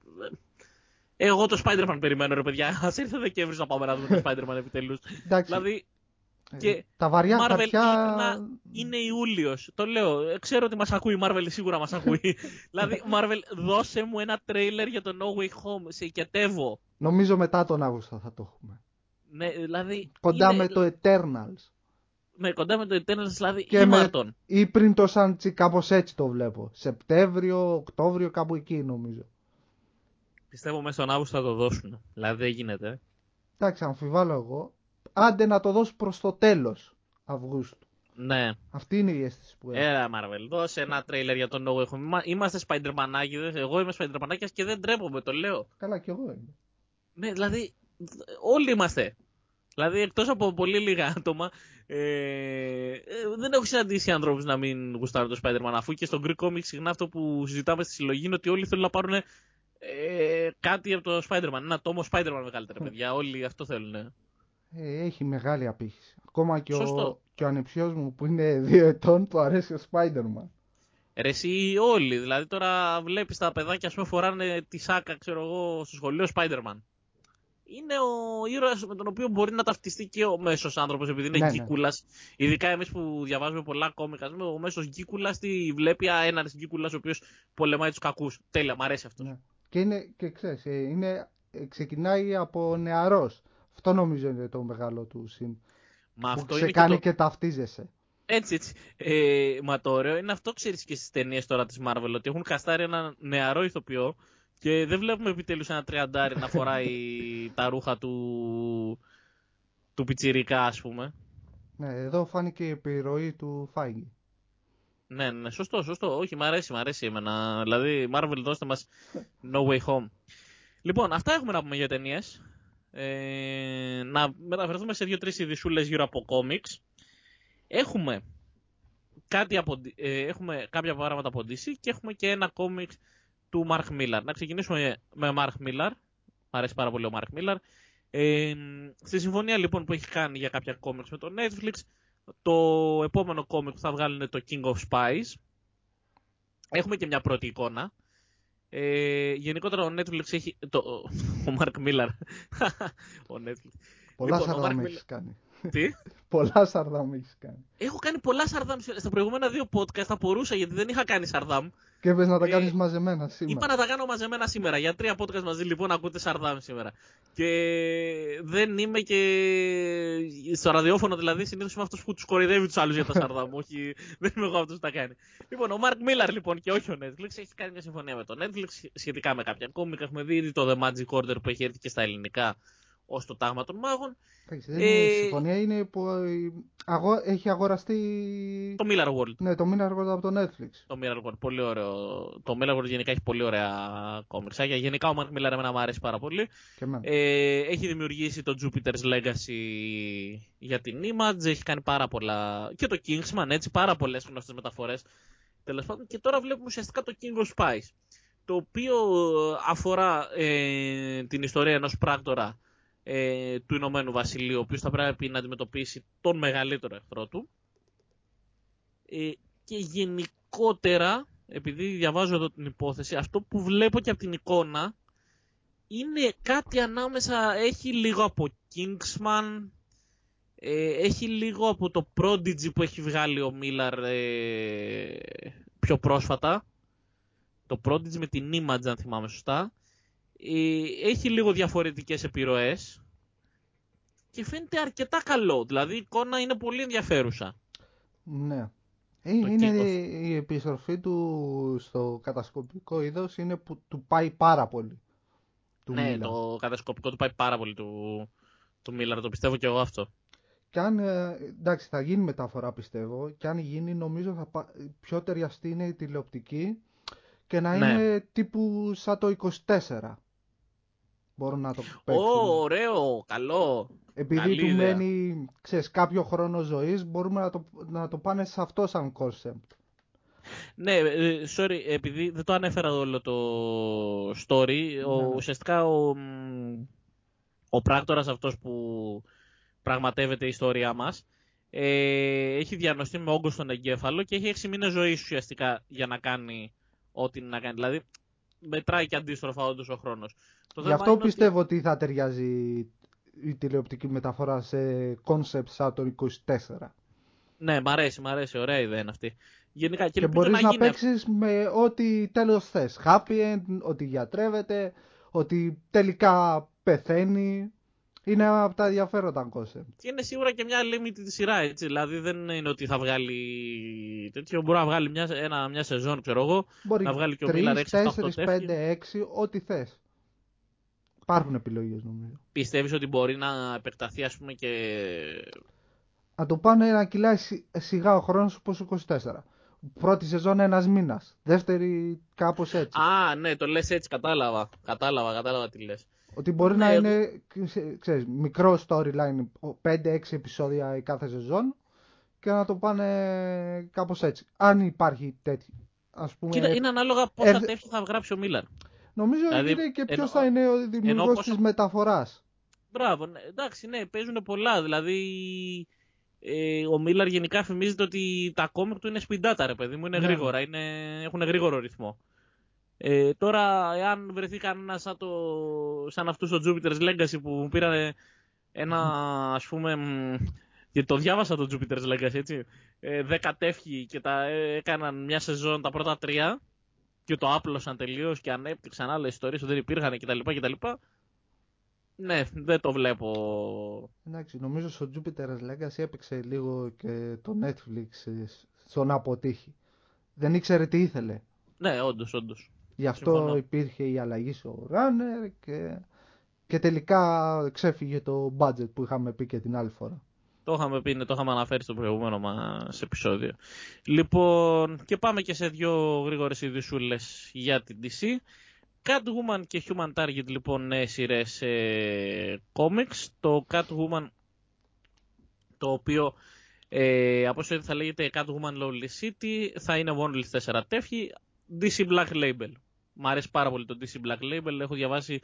Εγώ το Spider-Man περιμένω ρε παιδιά, ας ήρθε Δεκέμβρης να πάμε να δούμε το Spider-Man επιτέλους. Εντάξει, δηλαδή ε, και τα βαριά Marvel, χαρτιά... ειλικρινά, είναι Ιούλιος. Το λέω. Ε, Ξέρω ότι μας ακούει η Marvel, σίγουρα μας ακούει. δηλαδή, Marvel, δώσε μου ένα τρέιλερ για το No Way Home. Σε οικετεύω. Νομίζω μετά τον Αύγουστο θα το έχουμε. Ναι, δηλαδή. Κοντά είναι- με το Eternals. Ναι, κοντά με το Eternals, δηλαδή. Και Και με- με... Ή πριν το Σάντσι κάπως έτσι το βλέπω. Σεπτέμβριο, Οκτώβριο, κάπου εκεί νομίζω. Πιστεύω μέσα στον Αύγουστο θα το δώσουν. Δηλαδή δεν γίνεται. ε. Εντάξει, αμφιβάλλω εγώ. Άντε να το δώσει προς το τέλος Αυγούστου. Ναι. Αυτή είναι η αίσθηση που έχω. Έλα, Marvel, δώσε ένα τρέιλερ για το No Way Home. Είμα- Είμαστε Spider-Manάκιδες. Εγώ είμαι Spider-Manάκιας και δεν τρέπομαι, το λέω. Καλά κι εγώ είμαι. Ναι, δηλαδή όλοι είμαστε. Δηλαδή εκτός από πολύ λίγα άτομα ε, ε, δεν έχω συναντήσει ανθρώπους να μην γουστάρουν το Spider-Man αφού και στο Greek Comics συχνά αυτό που συζητάμε στη συλλογή είναι ότι όλοι θέλουν να πάρουν ε, κάτι από το Spider-Man. Ένα τόμο Spider-Man μεγαλύτερα παιδιά. Όλοι αυτό θέλουν. Ε, έχει μεγάλη απήχηση. Ακόμα και ο, Σωστό. και ο ανεψιός μου που είναι δύο ετών του αρέσει ο Spider-Man. Ρε εσύ όλοι. Δηλαδή τώρα βλέπεις τα παιδάκια ας πούμε φοράνε τη σάκα ξέρω εγώ στο σχολείο Spider-Man. Είναι ο ήρωας με τον οποίο μπορεί να ταυτιστεί και ο μέσος άνθρωπος επειδή είναι Ναι, ναι. γκίκουλας. Ειδικά εμείς που διαβάζουμε πολλά κόμικα, ας πούμε, ο μέσος γκίκουλας τη βλέπει α, ένας γκίκουλας ο οποίος πολεμάει τους κακούς. Τέλεια, μ' αρέσει αυτός. Ναι. Και, είναι, και ξέρεις, ε, είναι, ε, ξεκινάει από νεαρός. Αυτό νομίζω είναι το μεγάλο του συν. Μα που αυτό σε είναι κάνει και, το... και ταυτίζεσαι. Έτσι, έτσι. Ε, μα το ωραίο είναι αυτό ξέρεις και στις ταινίες τώρα της Marvel, ότι έχουν καστάρει έναν νεαρό ηθοποιό και δεν βλέπουμε επιτέλους ένα τριαντάρι να φοράει τα ρούχα του, του πιτσιρικά ας πούμε. Ναι, εδώ φάνηκε η επιρροή του Φάγκη. Ναι, ναι, σωστό, σωστό. Όχι, μ' αρέσει, μ' αρέσει εμένα. Δηλαδή, Marvel, δώστε μας No Way Home. Λοιπόν, αυτά έχουμε να πούμε για ταινίες. Ε, να μεταφερθούμε σε δύο-τρεις ειδισούλες γύρω από comics. Έχουμε, κάτι από, ε, έχουμε κάποια πράγματα από DC και έχουμε και ένα comic του Mark Miller. Να ξεκινήσουμε με Mark Miller. Μ' αρέσει πάρα πολύ ο Mark Miller. Ε, στη συμφωνία λοιπόν που έχει κάνει για κάποια comics με το Netflix, το επόμενο comic που θα βγάλουν είναι το King of Spies. Έχουμε και μια πρώτη εικόνα. Ε, γενικότερα ο Netflix έχει... Το, ο Mark Miller. ο Netflix. Πολλά Λοιπόν, ο σαρδάμ Mark έχεις κάνει. Τι; Πολλά σαρδάμ έχεις κάνει. Έχω κάνει πολλά σαρδάμ στα προηγούμενα δύο podcast. Θα μπορούσα γιατί δεν είχα κάνει σαρδάμ. Και έπες να τα Ε, κάνεις μαζεμένα σήμερα. Είπα να τα κάνω μαζεμένα σήμερα. Για τρία podcast μαζί λοιπόν ακούτε Σαρδάμ σήμερα. Και δεν είμαι και στο ραδιόφωνο δηλαδή συνήθως είμαι αυτός που τους κοροϊδεύει τους άλλους για τα Σαρδάμ. όχι, δεν είμαι εγώ αυτός που τα κάνει. Λοιπόν, ο Μαρκ Μίλλαρ λοιπόν και όχι ο Netflix έχει κάνει μια συμφωνία με το Netflix σχετικά με κάποια κόμικα. Έχουμε δει ήδη το The Magic Order που έχει έρθει και στα ελληνικά ως το τάγμα των μάγων. Εντάξει, δεν είναι Ε, η συμφωνία είναι που ε, αγο... έχει αγοραστεί Το Miller World. ναι, το μήνα αργότερα από το Netflix. Το Miller World, πολύ ωραίο. Το Miller World γενικά έχει πολύ ωραία κόμιξάκια. Γενικά ο Μαρκ Μίλλαρ εμένα μου αρέσει πάρα πολύ. Και εμένα. Ε, έχει δημιουργήσει το Jupiter's Legacy για την Image, έχει κάνει πάρα πολλά. και το Kingsman, έτσι, πάρα πολλές γνωστές μεταφορές. Τέλος πάντων, και τώρα βλέπουμε ουσιαστικά το King of Spies. Το το οποίο αφορά ε, την ιστορία ενός πράκτορα ε, του Ηνωμένου Βασιλείου, ο οποίος θα πρέπει να αντιμετωπίσει τον μεγαλύτερο εχθρό του. Ε, και γενικότερα, επειδή διαβάζω εδώ την υπόθεση, αυτό που βλέπω και από την εικόνα είναι κάτι ανάμεσα, έχει λίγο από Kingsman, ε, έχει λίγο από το Prodigy που έχει βγάλει ο Μίλαρ ε, πιο πρόσφατα. Το Prodigy με την Image, αν θυμάμαι σωστά. Ε, έχει λίγο διαφορετικές επιρροές και φαίνεται αρκετά καλό. Δηλαδή η εικόνα είναι πολύ ενδιαφέρουσα. Ναι. Είναι η επιστροφή του στο κατασκοπικό είδος είναι που του πάει πάρα πολύ. Του ναι, το κατασκοπικό του πάει πάρα πολύ του, του Μίλαρ, το πιστεύω και εγώ αυτό. Και αν, ε, εντάξει, θα γίνει μεταφορά πιστεύω και αν γίνει νομίζω θα πιο ταιριαστή είναι η τηλεοπτική και να ναι. είναι τύπου σαν το 24. Μπορούν να το παίξουν. Ω, ωραίο, καλό. Επειδή του μένει, ξέρεις, κάποιο χρόνο ζωής, μπορούμε να το, να το πάνε σε αυτό σαν concept. Ναι, ε, sorry, επειδή δεν το ανέφερα όλο το story, ο, ναι. ουσιαστικά ο, ο πράκτορας αυτός που πραγματεύεται η ιστορία μας ε, έχει διαγνωστεί με όγκο στον εγκέφαλο και έχει 6 μήνες ζωής ουσιαστικά για να κάνει ό,τι να κάνει. Δηλαδή μετράει και αντίστροφα όντως ο χρόνος. Γι' αυτό πιστεύω ότι... ότι θα ταιριάζει η τηλεοπτική μεταφορά σε concept σαν το 24. Ναι, μ' αρέσει, μ' αρέσει, ωραία ιδέα είναι αυτή. Γενικά, και, και μπορείς να, να γίνει... παίξεις με ό,τι τέλος θες. Happy end, ότι γιατρεύεται, ότι τελικά πεθαίνει. Είναι από τα ενδιαφέροντα concept. Και είναι σίγουρα και μια limited σειρά, έτσι. Δηλαδή δεν είναι ότι θα βγάλει τέτοιο. Μπορεί να βγάλει μια, ένα, μια σεζόν, ξέρω εγώ. Μπορεί να βγάλει και ο Μίλαρ 6, 4, 5, 6, ό,τι θες. Υπάρχουν επιλογές νομίζω. Πιστεύεις ότι μπορεί να επεκταθεί, ας πούμε, και. Να το πάνε να κυλάει σιγά ο χρόνος όπως 24. Πρώτη σεζόν ένας μήνας. Δεύτερη κάπως έτσι. Α, ναι, το λες έτσι, κατάλαβα. Κατάλαβα, κατάλαβα τι λες. Ότι μπορεί ναι, να είναι ξέρεις, μικρό storyline, 5-6 επεισόδια η κάθε σεζόν και να το πάνε κάπως έτσι. Αν υπάρχει τέτοιο. Ας πούμε, Κοίτα, είναι ανάλογα πόσα ε... θα γράψει ο Μίλαν. Νομίζω δηλαδή, είναι και ποιος θα είναι ο δημιουργός πόσο... της μεταφοράς. Μπράβο, ναι, εντάξει, ναι, παίζουν πολλά. Δηλαδή, ε, ο Μίλαρ γενικά φημίζεται ότι τα κόμικ του είναι σπιντάτα, ρε παιδί μου, είναι ναι. γρήγορα, είναι, έχουν γρήγορο ρυθμό. Ε, τώρα, εάν βρεθεί κανένα σαν, το, σαν αυτούς το Jupiter's Legacy που μου πήραν ένα, ας πούμε, γιατί το διάβασα το Jupiter's Legacy, έτσι, ε, δέκα τεύχη και τα έκαναν μια σεζόν τα πρώτα τρία, και το άπλωσαν τελείως και ανέπτυξαν άλλες ιστορίες που δεν υπήρχαν κτλ. κτλ. Ναι, δεν το βλέπω. Εντάξει, νομίζω στο Jupiter's Legacy έπαιξε λίγο και το Netflix στο να αποτύχει. Δεν ήξερε τι ήθελε. Ναι, όντως, όντως. Γι' αυτό Συμφωνώ. υπήρχε η αλλαγή στο Runner και, και τελικά ξέφυγε το budget που είχαμε πει και την άλλη φορά. Το είχαμε πει, ναι, το είχαμε αναφέρει στο προηγούμενο μας επεισόδιο. Λοιπόν, και πάμε και σε δύο γρήγορες ειδησούλες για την DC. Catwoman και Human Target λοιπόν νέες σειρές ε, comics. Το Catwoman το οποίο ε, από όσο θα λέγεται Catwoman Lonely City θα είναι μόνο 4 τεύχη DC Black Label. Μ' αρέσει πάρα πολύ το DC Black Label. Έχω διαβάσει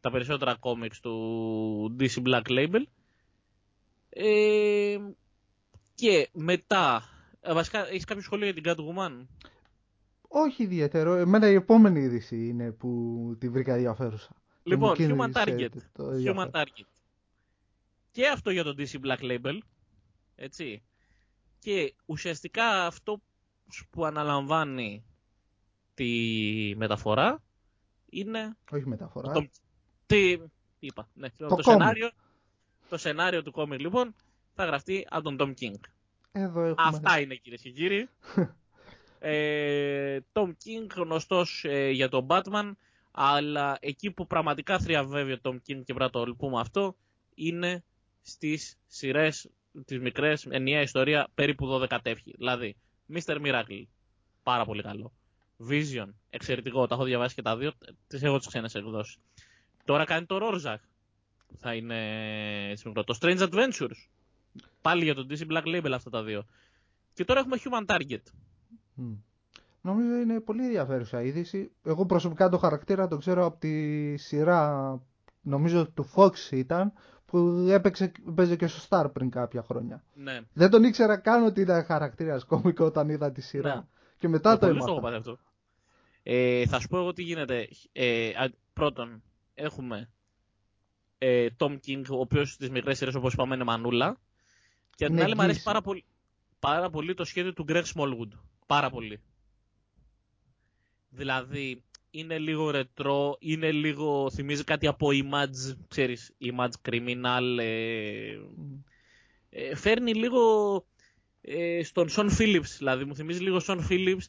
τα περισσότερα comics του DC Black Label. Ε, και μετά, ε, βασικά, έχεις κάποιο σχόλιο για την Catwoman? Όχι ιδιαίτερο. Εμένα η επόμενη είδηση είναι που τη βρήκα ενδιαφέρουσα. Λοιπόν, Human Target. Human Target. Και αυτό για τον DC Black Label. Έτσι. Και ουσιαστικά αυτό που αναλαμβάνει τη μεταφορά είναι... Όχι μεταφορά. Το, τι, είπα. Ναι, το, το σενάριο το σενάριο του κόμικ λοιπόν θα γραφτεί από τον Tom King. Εδώ έχουμε... Αυτά είναι κυρίες και κύριοι. ε, Tom King γνωστός ε, για τον Batman αλλά εκεί που πραγματικά θριαβεύει ο Tom King και πρέπει να το πούμε αυτό είναι στις σειρές τις μικρές ενιαία ιστορία περίπου 12 τεύχη. Δηλαδή Mr. Miracle πάρα πολύ καλό. Vision εξαιρετικό, τα έχω διαβάσει και τα δύο, τις έχω τις ξένες εκδόσεις. Τώρα κάνει το Rorschach θα είναι έτσι μικρό. Το Strange Adventures. Πάλι για το DC Black Label αυτά τα δύο. Και τώρα έχουμε Human Target. Mm. Νομίζω είναι πολύ ενδιαφέρουσα είδηση. Εγώ προσωπικά το χαρακτήρα το ξέρω από τη σειρά, νομίζω του Fox ήταν, που έπαιξε, έπαιζε και στο Star πριν κάποια χρόνια. Ναι. Δεν τον ήξερα καν ότι ήταν χαρακτήρας κόμικο όταν είδα τη σειρά. Ναι. Και μετά το πολύ έμαθα. στο έχω πάθει αυτό. Ε, θα σου πω εγώ τι γίνεται. Ε, α- πρώτον, έχουμε ε, Tom King, ο οποίος στις μικρές σειρές όπως είπαμε είναι μανούλα. Και απ' την Είναι άλλη μου αρέσει εγγύηση. πάρα πολύ, πάρα πολύ το σχέδιο του Greg Smallwood. Πάρα πολύ. Δηλαδή, είναι λίγο ρετρό, είναι λίγο, θυμίζει κάτι από Image, ξέρεις, Image Criminal, ε, ε, φέρνει λίγο ε, στον Σον Phillips, δηλαδή μου θυμίζει λίγο Σον Phillips,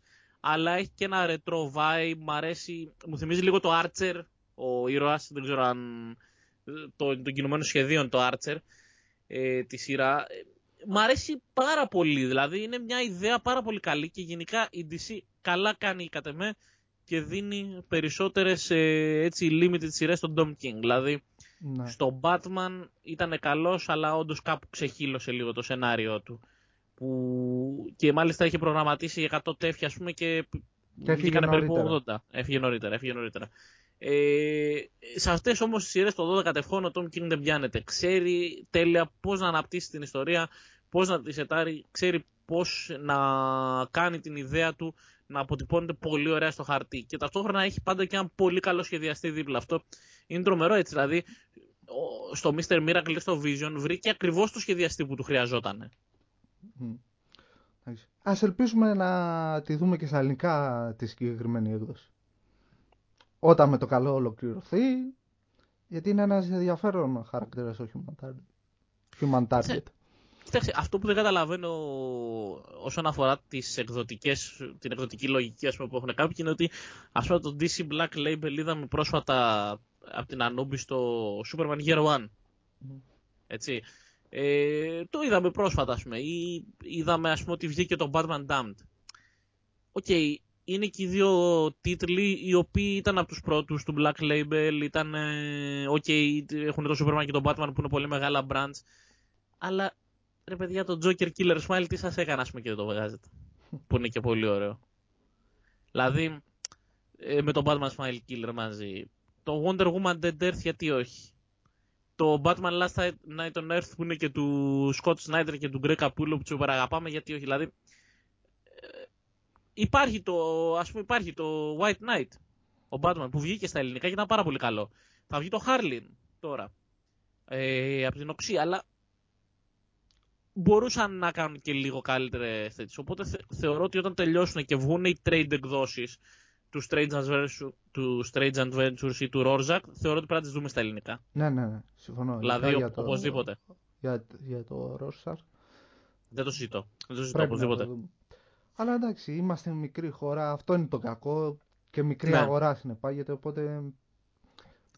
αλλά έχει και ένα retro vibe, μου αρέσει, μου θυμίζει λίγο το Archer, ο ήρωας, δεν ξέρω αν ε, το, των κινουμένων σχεδίων το Archer, ε, τη σειρά. Ε, Μ' αρέσει πάρα πολύ, δηλαδή είναι μια ιδέα πάρα πολύ καλή και γενικά η DC καλά κάνει κατ' εμέ και δίνει περισσότερες ε, έτσι limited σειρές στον Dom King. Δηλαδή Ναι. στο Batman ήταν καλός, αλλά όντως κάπου ξεχύλωσε λίγο το σενάριο του. Που... Και μάλιστα είχε προγραμματίσει 100 τέφια, ας πούμε, και, Και έφυγε βγήκανε περίπου νωρίτερα. 80. Έφυγε νωρίτερα, έφυγε νωρίτερα. Ε, σε αυτές όμως τις σειρές το 12 κατευχών ο Tom King δεν πιάνεται. Ξέρει τέλεια πώς να αναπτύσσει την ιστορία, πώς να τη σετάρει, ξέρει πώς να κάνει την ιδέα του να αποτυπώνεται πολύ ωραία στο χαρτί. Και ταυτόχρονα έχει πάντα και ένα πολύ καλό σχεδιαστή δίπλα. Αυτό είναι τρομερό έτσι. Δηλαδή, ο- στο Mr. Miracle ή στο Vision βρήκε ακριβώς το σχεδιαστή που του χρειαζόταν. Μμ. Εντάξει. Ας ελπίσουμε να τη δούμε και στα ελληνικά τη συγκεκριμένη έκδοση. Όταν με το καλό ολοκληρωθεί, γιατί είναι ένας ενδιαφέρον χαρακτήρας στο Human Target. Human Target. Κοιτάξτε, αυτό που δεν καταλαβαίνω όσον αφορά τις εκδοτικές, την εκδοτική λογική ας πούμε, που έχουν κάποιοι είναι ότι ας πούμε το DC Black Label είδαμε πρόσφατα από την Anubi στο Superman Year One. Μμ. Έτσι. Ε, το είδαμε πρόσφατα, ας πούμε. Ή είδαμε, ας πούμε, ότι βγήκε το Batman Damned. Οκ, είναι και οι δύο τίτλοι οι οποίοι ήταν από τους πρώτους του Black Label. Ήταν, ε, οκ, έχουν το Superman και το Batman που είναι πολύ μεγάλα brands. Αλλά, ρε παιδιά, το Joker Killer Smile τι σας έκανε, ας πούμε, και δεν το βγάζετε. που είναι και πολύ ωραίο. Δηλαδή, ε, με το Batman Smile Killer μαζί. Το Wonder Woman Dead Earth γιατί όχι; Το Batman Last Night on Earth που είναι και του Scott Snyder και του Greg Capullo που τους αγαπάμε γιατί όχι. Δηλαδή, ε, υπάρχει το, ας πούμε υπάρχει το White Knight, ο Batman που βγήκε στα ελληνικά και ήταν πάρα πολύ καλό. Θα βγει το Harlin τώρα, ε, από την οξύ, αλλά μπορούσαν να κάνουν και λίγο καλύτερες θέσει. Οπότε θε- θεωρώ ότι όταν τελειώσουν και βγουν οι trade εκδόσεις του Strange Adventures, του Strange Adventures ή του Rorschach, θεωρώ ότι πρέπει να τις δούμε στα ελληνικά. Ναι, ναι, ναι. Συμφωνώ. Δηλαδή, Ειδικά ο- οπωσδήποτε. Για, για το Rorschach. Δεν το συζητώ. Δεν το συζητώ Πρέπει να το οπωσδήποτε. δούμε. Αλλά εντάξει, είμαστε μικρή χώρα. Αυτό είναι το κακό. Και μικρή Ναι. αγορά συνεπάγεται. Οπότε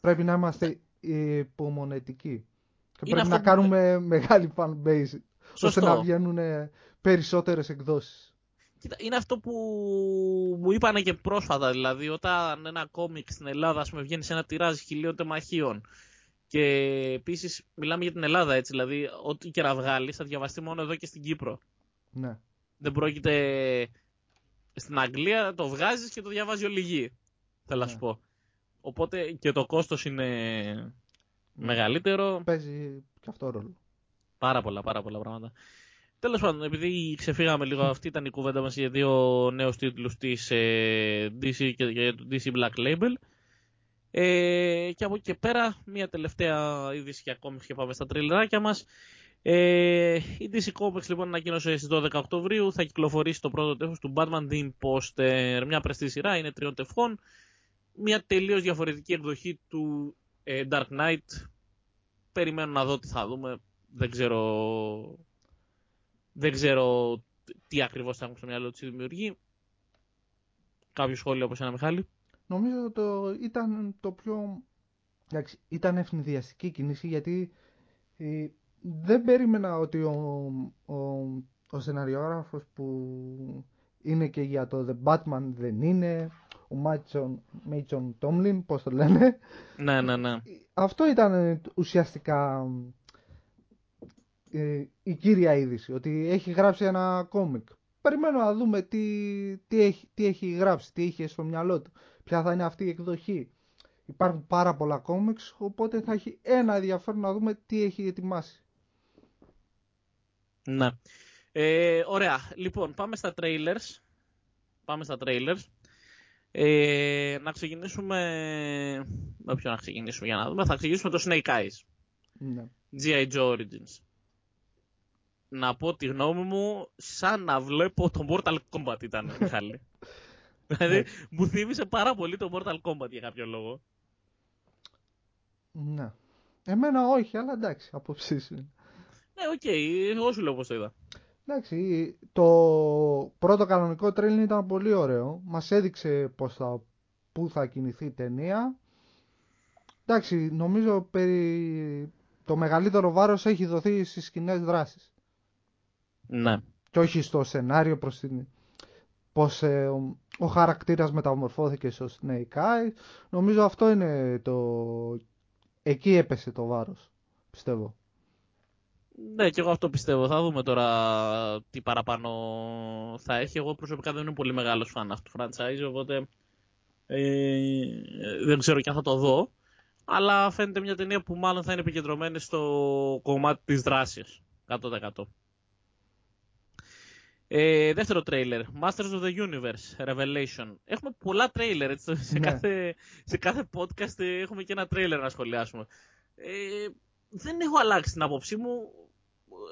πρέπει να είμαστε υπομονετικοί. Και Είναι πρέπει αυτό να που- κάνουμε μεγάλη fan base. ώστε Σωστό. να βγαίνουν περισσότερες εκδόσεις. Κοίτα, είναι αυτό που μου είπανε και πρόσφατα, δηλαδή όταν ένα κόμικ στην Ελλάδα ας πούμε, βγαίνει σε ένα τυράζ χιλίων τεμαχίων και επίσης μιλάμε για την Ελλάδα έτσι, δηλαδή ό,τι και να βγάλεις θα διαβαστεί μόνο εδώ και στην Κύπρο. Ναι. Δεν πρόκειται στην Αγγλία, το βγάζεις και το διαβάζει όλη η γη, θέλω να Ναι. σου πω. Οπότε και το κόστος είναι μεγαλύτερο, Παίζει και αυτό ρόλο. Πάρα πολλά, πάρα πολλά πράγματα. Τέλος πάντων, επειδή ξεφύγαμε λίγο, αυτή ήταν η κουβέντα μας για δύο νέους τίτλους της DC και για το DC Black Label. Ε, και από εκεί και πέρα, μια τελευταία είδηση και ακόμη και πάμε στα τριλεράκια μας. Ε, η DC Comics λοιπόν ανακοίνωσε στις 12 Οκτωβρίου θα κυκλοφορήσει το πρώτο τεύχος του Batman The Imposter. Μια πρεστή σειρά, είναι τριών τευχών. Μια τελείως διαφορετική εκδοχή του ε, Dark Knight. Περιμένω να δω τι θα δούμε. Δεν ξέρω, δεν ξέρω τι ακριβώς θα έχουν στο μυαλό τους οι δημιουργοί. Κάποιο σχόλιο από σένα Μιχάλη; Νομίζω το ήταν το πιο... Εντάξει, ήταν ευνηδιαστική κίνηση γιατί ε, δεν περίμενα ότι ο, ο, ο σεναριογράφος που είναι και για το The Batman δεν είναι, ο Μάτσον, Μέιτσον Τόμλιν, πώς το λένε. Ναι, ναι, ναι. Αυτό ήταν ε, ουσιαστικά ε, η κύρια είδηση, ότι έχει γράψει ένα κόμικ. περιμένω να δούμε τι, τι, έχει, τι έχει γράψει, τι είχε στο μυαλό του, ποια θα είναι αυτή η εκδοχή. Υπάρχουν πάρα πολλά κόμιξ, οπότε θα έχει ένα ενδιαφέρον να δούμε τι έχει ετοιμάσει. Ναι. Ε, ωραία. Λοιπόν, πάμε στα trailers. Πάμε στα trailers. Ε, να ξεκινήσουμε... Με ποιο να ξεκινήσουμε για να δούμε. Θα ξεκινήσουμε το Snake Eyes. Ναι. G.I. Joe Origins. Να πω τη γνώμη μου, σαν να βλέπω το Mortal Kombat ήταν, Μιχάλη. δηλαδή, μου θύμισε πάρα πολύ το Mortal Kombat για κάποιο λόγο. Ναι. Εμένα όχι, αλλά εντάξει, άποψη είναι. Ναι, OK, okay, εγώ σου λέω πώς το είδα. Εντάξει, το πρώτο κανονικό τρέιλερ ήταν πολύ ωραίο. Μας έδειξε πώς θα, πού θα κινηθεί η ταινία. Εντάξει, νομίζω περί... το μεγαλύτερο βάρος έχει δοθεί στις κοινές δράσεις. Ναι. Και όχι στο σενάριο προς την... Πώς ε, ο, ο χαρακτήρας μεταμορφώθηκε στο Snake Eyes. Νομίζω αυτό είναι το... Εκεί έπεσε το βάρος, πιστεύω. Ναι, και εγώ αυτό πιστεύω. Θα δούμε τώρα τι παραπάνω θα έχει. Εγώ προσωπικά δεν είμαι πολύ μεγάλος φαν αυτού του franchise, οπότε ε, δεν ξέρω και αν θα το δω. Αλλά φαίνεται μια ταινία που μάλλον θα είναι επικεντρωμένη στο κομμάτι της δράσης. 100%. Ε, δεύτερο τρέιλερ, Masters of the Universe, Revelation. Έχουμε πολλά τρέιλερ, έτσι, σε, ναι. κάθε, σε κάθε podcast έχουμε και ένα τρέιλερ να σχολιάσουμε. Ε, δεν έχω αλλάξει την άποψή μου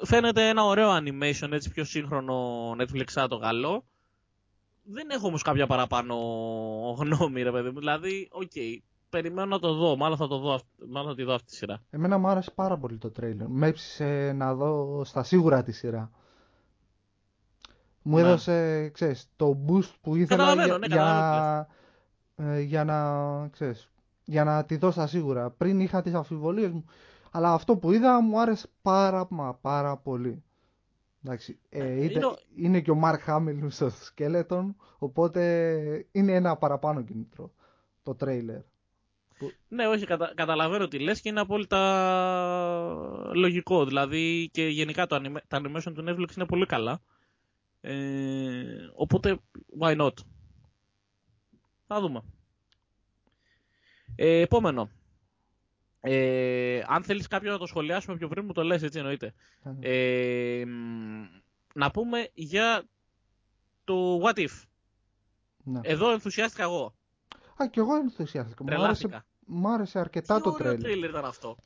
φαίνεται ένα ωραίο animation, έτσι πιο σύγχρονο Netflix το Γαλλό. Δεν έχω όμως κάποια παραπάνω γνώμη, ρε παιδί μου. Δηλαδή, OK, okay, περιμένω να το δω. Μάλλον θα, το δω, μάλλον θα τη δω αυτή τη σειρά. Εμένα μου άρεσε πάρα πολύ το τρέιλερ. Με έψησε να δω στα σίγουρα τη σειρά. Μου ναι. έδωσε, ξέρεις, το boost που ήθελα για, ναι, για, ε, για, να, ξέρεις, για να τη δω στα σίγουρα. Πριν είχα τις αμφιβολίες μου. Αλλά αυτό που είδα μου άρεσε πάρα μα πάρα πολύ. Εντάξει, ε, είτε, είναι... και ο Μαρκ Χάμιλ στο σκέλετον, οπότε είναι ένα παραπάνω κινητρό το τρέιλερ. Ναι, όχι, κατα... καταλαβαίνω τι λες και είναι απόλυτα λογικό. Δηλαδή και γενικά το anime... τα animation του Netflix είναι πολύ καλά. Ε... Οπότε, why not; Θα δούμε. Ε, επόμενο. Ε, αν θέλεις κάποιο να το σχολιάσουμε πιο πριν μου το λες έτσι εννοείται. Ε, να πούμε για το What If. Ναι. Εδώ ενθουσιάστηκα εγώ. Α, και εγώ ενθουσιάστηκα. Μου άρεσε, μου άρεσε αρκετά το τρέλερ. Τι τρέλερ ήταν αυτό.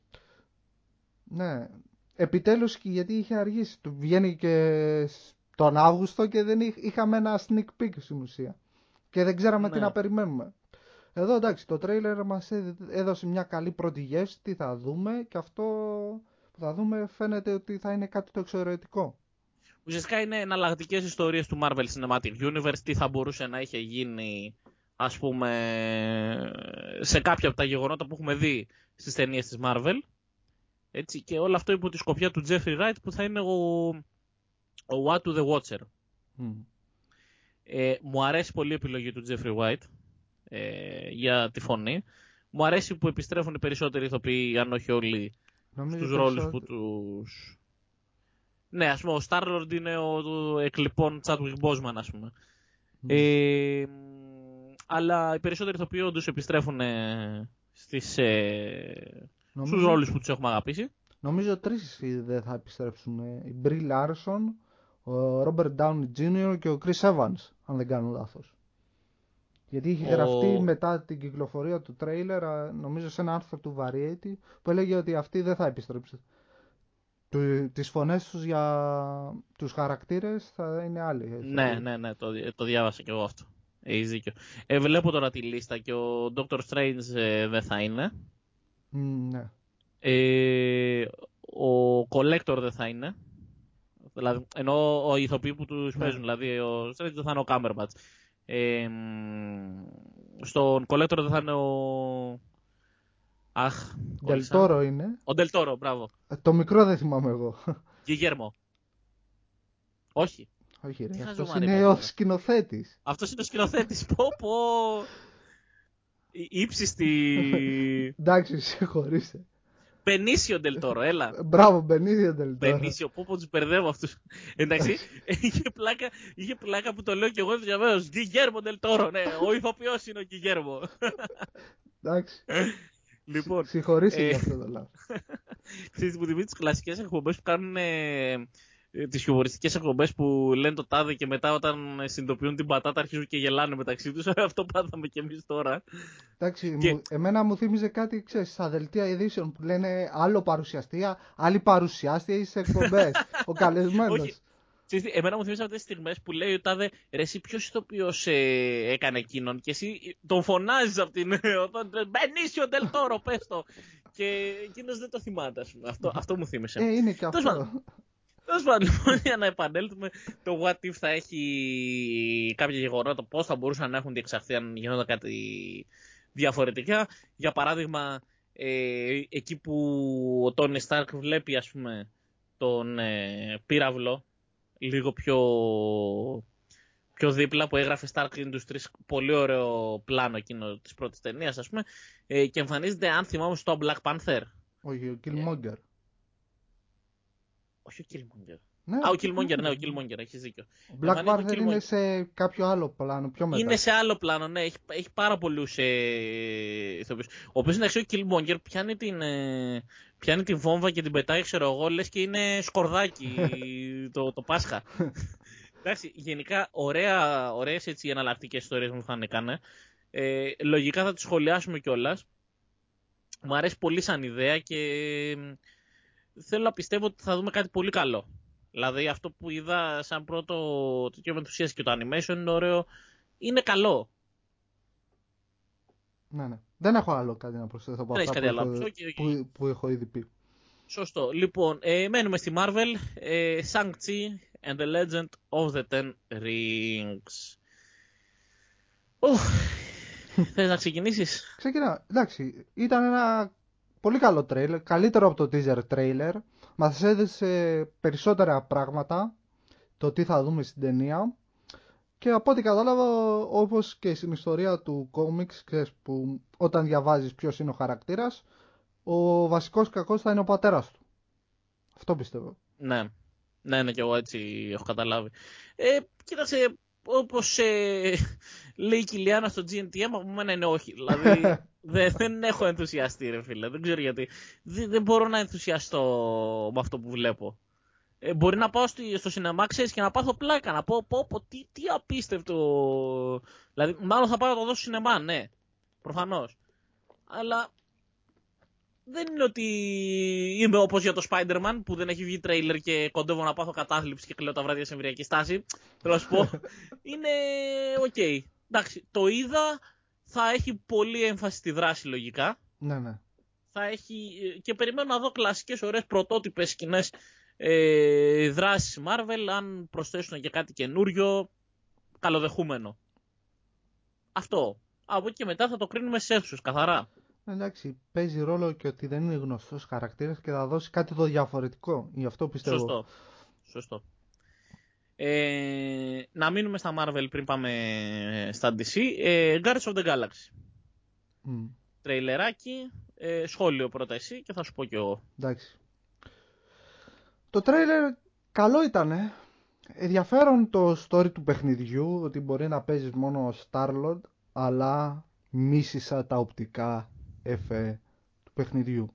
Ναι. Επιτέλους και γιατί είχε αργήσει. Του βγαίνει και τον Αύγουστο και δεν είχαμε ένα sneak peek στην ουσία. Και δεν ξέραμε τι ναι. να περιμένουμε. Εδώ εντάξει, το τρέιλερ μας έδωσε μια καλή πρώτη γεύση, τι θα δούμε και αυτό που θα δούμε φαίνεται ότι θα είναι κάτι το εξαιρετικό. Ουσιαστικά είναι εναλλακτικές ιστορίες του Marvel Cinematic Universe, τι θα μπορούσε να είχε γίνει ας πούμε σε κάποια από τα γεγονότα που έχουμε δει στις ταινίες της Marvel. Έτσι, και όλο αυτό υπό τη σκοπιά του Jeffrey Wright που θα είναι ο, ο What to the Watcher. Ε, μου αρέσει πολύ η επιλογή του Jeffrey White ε, για τη φωνή. Μου αρέσει που επιστρέφουν οι περισσότεροι ηθοποιοί, αν όχι όλοι, Νομίζω στους ρόλους που τους... Ναι, ας πούμε, ο Starlord είναι ο, ο εκλειπών Chadwick Boseman, ας πούμε. Ε, αλλά οι περισσότεροι ηθοποιοί όντως επιστρέφουν στις, ε, Νομίζω... στους ρόλους που τους έχουμε αγαπήσει. Νομίζω τρεις δεν θα επιστρέψουν. Η Brie Larson, ο Robert Downey Jr. και ο Chris Evans, αν δεν κάνω λάθος. Γιατί είχε γραφτεί μετά την κυκλοφορία του τρέιλερ, νομίζω σε ένα άρθρο του Variety, που έλεγε ότι αυτή δεν θα επιστρέψει. Τις φωνές τους για τους χαρακτήρες θα είναι άλλοι. Ναι, ναι, ναι, το, το διάβασα και εγώ αυτό. Έχεις δίκιο. Ε, βλέπω τώρα τη λίστα και ο Dr. Strange ε, δεν θα είναι. ναι. Ε, ο Collector δεν θα είναι. Δηλαδή, ενώ ο ηθοποιοί που τους ναι. παίζουν, δηλαδή ο Strange δεν θα είναι ο Cumberbatch. Ε, στον Collector δεν θα είναι ο... Αχ, Δελτόρο είναι. Ο Δελτόρο, μπράβο. Ε, το μικρό δεν θυμάμαι εγώ. Γιγέρμο. Όχι. Όχι ρε, αυτός είναι ο σκηνοθέτης. Αυτός είναι ο σκηνοθέτης, πω πω. Ήψιστη... Εντάξει, συγχωρήστε. Μπενίσιο Ντελτόρο, έλα. Μπράβο, Μπενίσιο Ντελτόρο. Μπενίσιο, πω πω τους μπερδεύω αυτούς. Εντάξει, είχε πλάκα, είχε πλάκα που το λέω και εγώ διαβεβαίω. Γκυγέρμο Ντελτόρο, ναι, ο ηθοποιός είναι ο Γκυγέρμο. Εντάξει. λοιπόν, Συγχωρήσει ε, για αυτό το λάθος. ξέρεις, μου θυμίζει τις κλασικές εκπομπές που κάνουν ε, τις χιουμοριστικές εκπομπές που λένε το τάδε και μετά όταν συνειδητοποιούν την πατάτα αρχίζουν και γελάνε μεταξύ τους. Αυτό πάθαμε κι εμείς τώρα. Εντάξει, Και- μου- εμένα μου θύμιζε κάτι, ξέρεις, στα δελτία ειδήσεων που λένε άλλο παρουσιαστία, άλλη παρουσιάστρια σε εκπομπές. ο καλεσμένος. Όχι. Ξέρεις τι, εμένα μου θυμίζει αυτές τις στιγμές που λέει ο τάδε ρε, εσύ ποιος ηθοποιό ε, έκανε εκείνον και εσύ τον φωνάζεις από την οθόνη. του, Μπενίσιο Ντελτόρο, πες το. Και εκείνος δεν το θυμάται, ας πούμε. Αυτό, αυτό μου θύμισε. Ε, είναι και Τέλος αυτό. Πάντων. Τέλος πάντων, λοιπόν, για να επανέλθουμε, το What If θα έχει κάποια γεγονότα, πώς θα μπορούσαν να έχουν διεξαχθεί αν γινόταν κάτι διαφορετικά. Για παράδειγμα, ε, εκεί που ο Τόνι Στάρκ βλέπει, ας πούμε, τον ε, πύραυλο λίγο πιο, πιο δίπλα που έγραφε Stark Industries, πολύ ωραίο πλάνο εκείνο της πρώτης ταινίας, ας πούμε, ε, και εμφανίζεται, αν θυμάμαι, στο Black Panther. Όχι, ο Killmonger. Όχι ο Killmonger. Ναι, Α, ο Killmonger, ναι, ο Killmonger, έχεις δίκιο. Ο Black Εμφανίζεται ο Panther είναι Killmonger. σε κάποιο άλλο πλάνο, πιο μετά. Είναι σε άλλο πλάνο, ναι. Έχει, έχει πάρα πολλούς ε, ηθοποιούς. Ο οποίος είναι ο Killmonger πιάνει την, ε, πιάνει την βόμβα και την πετάει, ξέρω εγώ, λες και είναι σκορδάκι το, το Πάσχα. Εντάξει, γενικά ωραία, ωραίες έτσι εναλλακτικές ιστορίες μου θα έκανε. Ε, λογικά θα τις σχολιάσουμε κιόλας. Μου αρέσει πολύ σαν ιδέα και ε, θέλω να πιστεύω ότι θα δούμε κάτι πολύ καλό. Δηλαδή αυτό που είδα σαν πρώτο τέτοιο με ενθουσίασε και το animation είναι ωραίο. Είναι καλό. Ναι, ναι. Δεν έχω άλλο κάτι να προσθέσω από Δεν αυτά έχεις που, κάτι άλλο έχω, να πεις. OK, OK. που, που έχω ήδη πει. Σωστό. Λοιπόν, ε, μένουμε στη Marvel. Ε, Shang-Chi and the Legend of the Ten Rings. Ουφ. Θες να ξεκινήσεις; Ξεκινάω. Εντάξει, ήταν ένα πολύ καλό τρέιλερ, καλύτερο από το teaser trailer. Μας έδωσε περισσότερα πράγματα, το τι θα δούμε στην ταινία. Και από ό,τι κατάλαβα, όπως και στην ιστορία του κόμιξ, ξέρεις, που όταν διαβάζεις ποιος είναι ο χαρακτήρας, ο βασικός κακός θα είναι ο πατέρας του. Αυτό πιστεύω. Ναι. Ναι, ναι, και εγώ έτσι έχω καταλάβει. Ε, κοίταξε, όπως ε, λέει η Κιλιάνα στο GNTM, από μένα είναι όχι. Δηλαδή, δεν, δεν έχω ενθουσιαστεί, ρε φίλε. Δεν ξέρω γιατί. Δεν, δεν μπορώ να ενθουσιαστώ με αυτό που βλέπω. Ε, μπορεί να πάω στη, στο σινεμά, ξέρεις, και να πάθω πλάκα. Να πω, πω, πω τι, τι απίστευτο. Δηλαδή, μάλλον θα πάω να το δω στο σινεμά, ναι. Προφανώς. Αλλά δεν είναι ότι είμαι όπως για το Spider-Man που δεν έχει βγει τρέιλερ και κοντεύω να πάθω κατάθλιψη και κλαίω τα βράδια σε εμβρυακή στάση. Θέλω να σου πω. είναι οκ. Εντάξει, το είδα. Θα έχει πολύ έμφαση στη δράση λογικά. Ναι, ναι. Θα έχει... Και περιμένω να δω κλασικές ωραίες πρωτότυπες σκηνές ε, δράσεις Marvel. Αν προσθέσουν και κάτι καινούριο, καλοδεχούμενο. Αυτό. Από εκεί και μετά θα το κρίνουμε σε αίθουσες, καθαρά. Εντάξει, παίζει ρόλο και ότι δεν είναι γνωστός χαρακτήρας και θα δώσει κάτι το διαφορετικό. Γι' αυτό πιστεύω. Σωστό. Σωστό. Ε, να μείνουμε στα Marvel πριν πάμε στα DC. Ε, Guardians of the Galaxy. Μμ, Τρέιλεράκι. Ε, σχόλιο πρώτα εσύ και θα σου πω κι εγώ. εντάξει. Το τρέιλερ καλό ήταν. Ενδιαφέρον το story του παιχνιδιού, ότι μπορεί να παίζεις μόνο ως Starlord, αλλά μίσησα τα οπτικά εφέ του παιχνιδιού.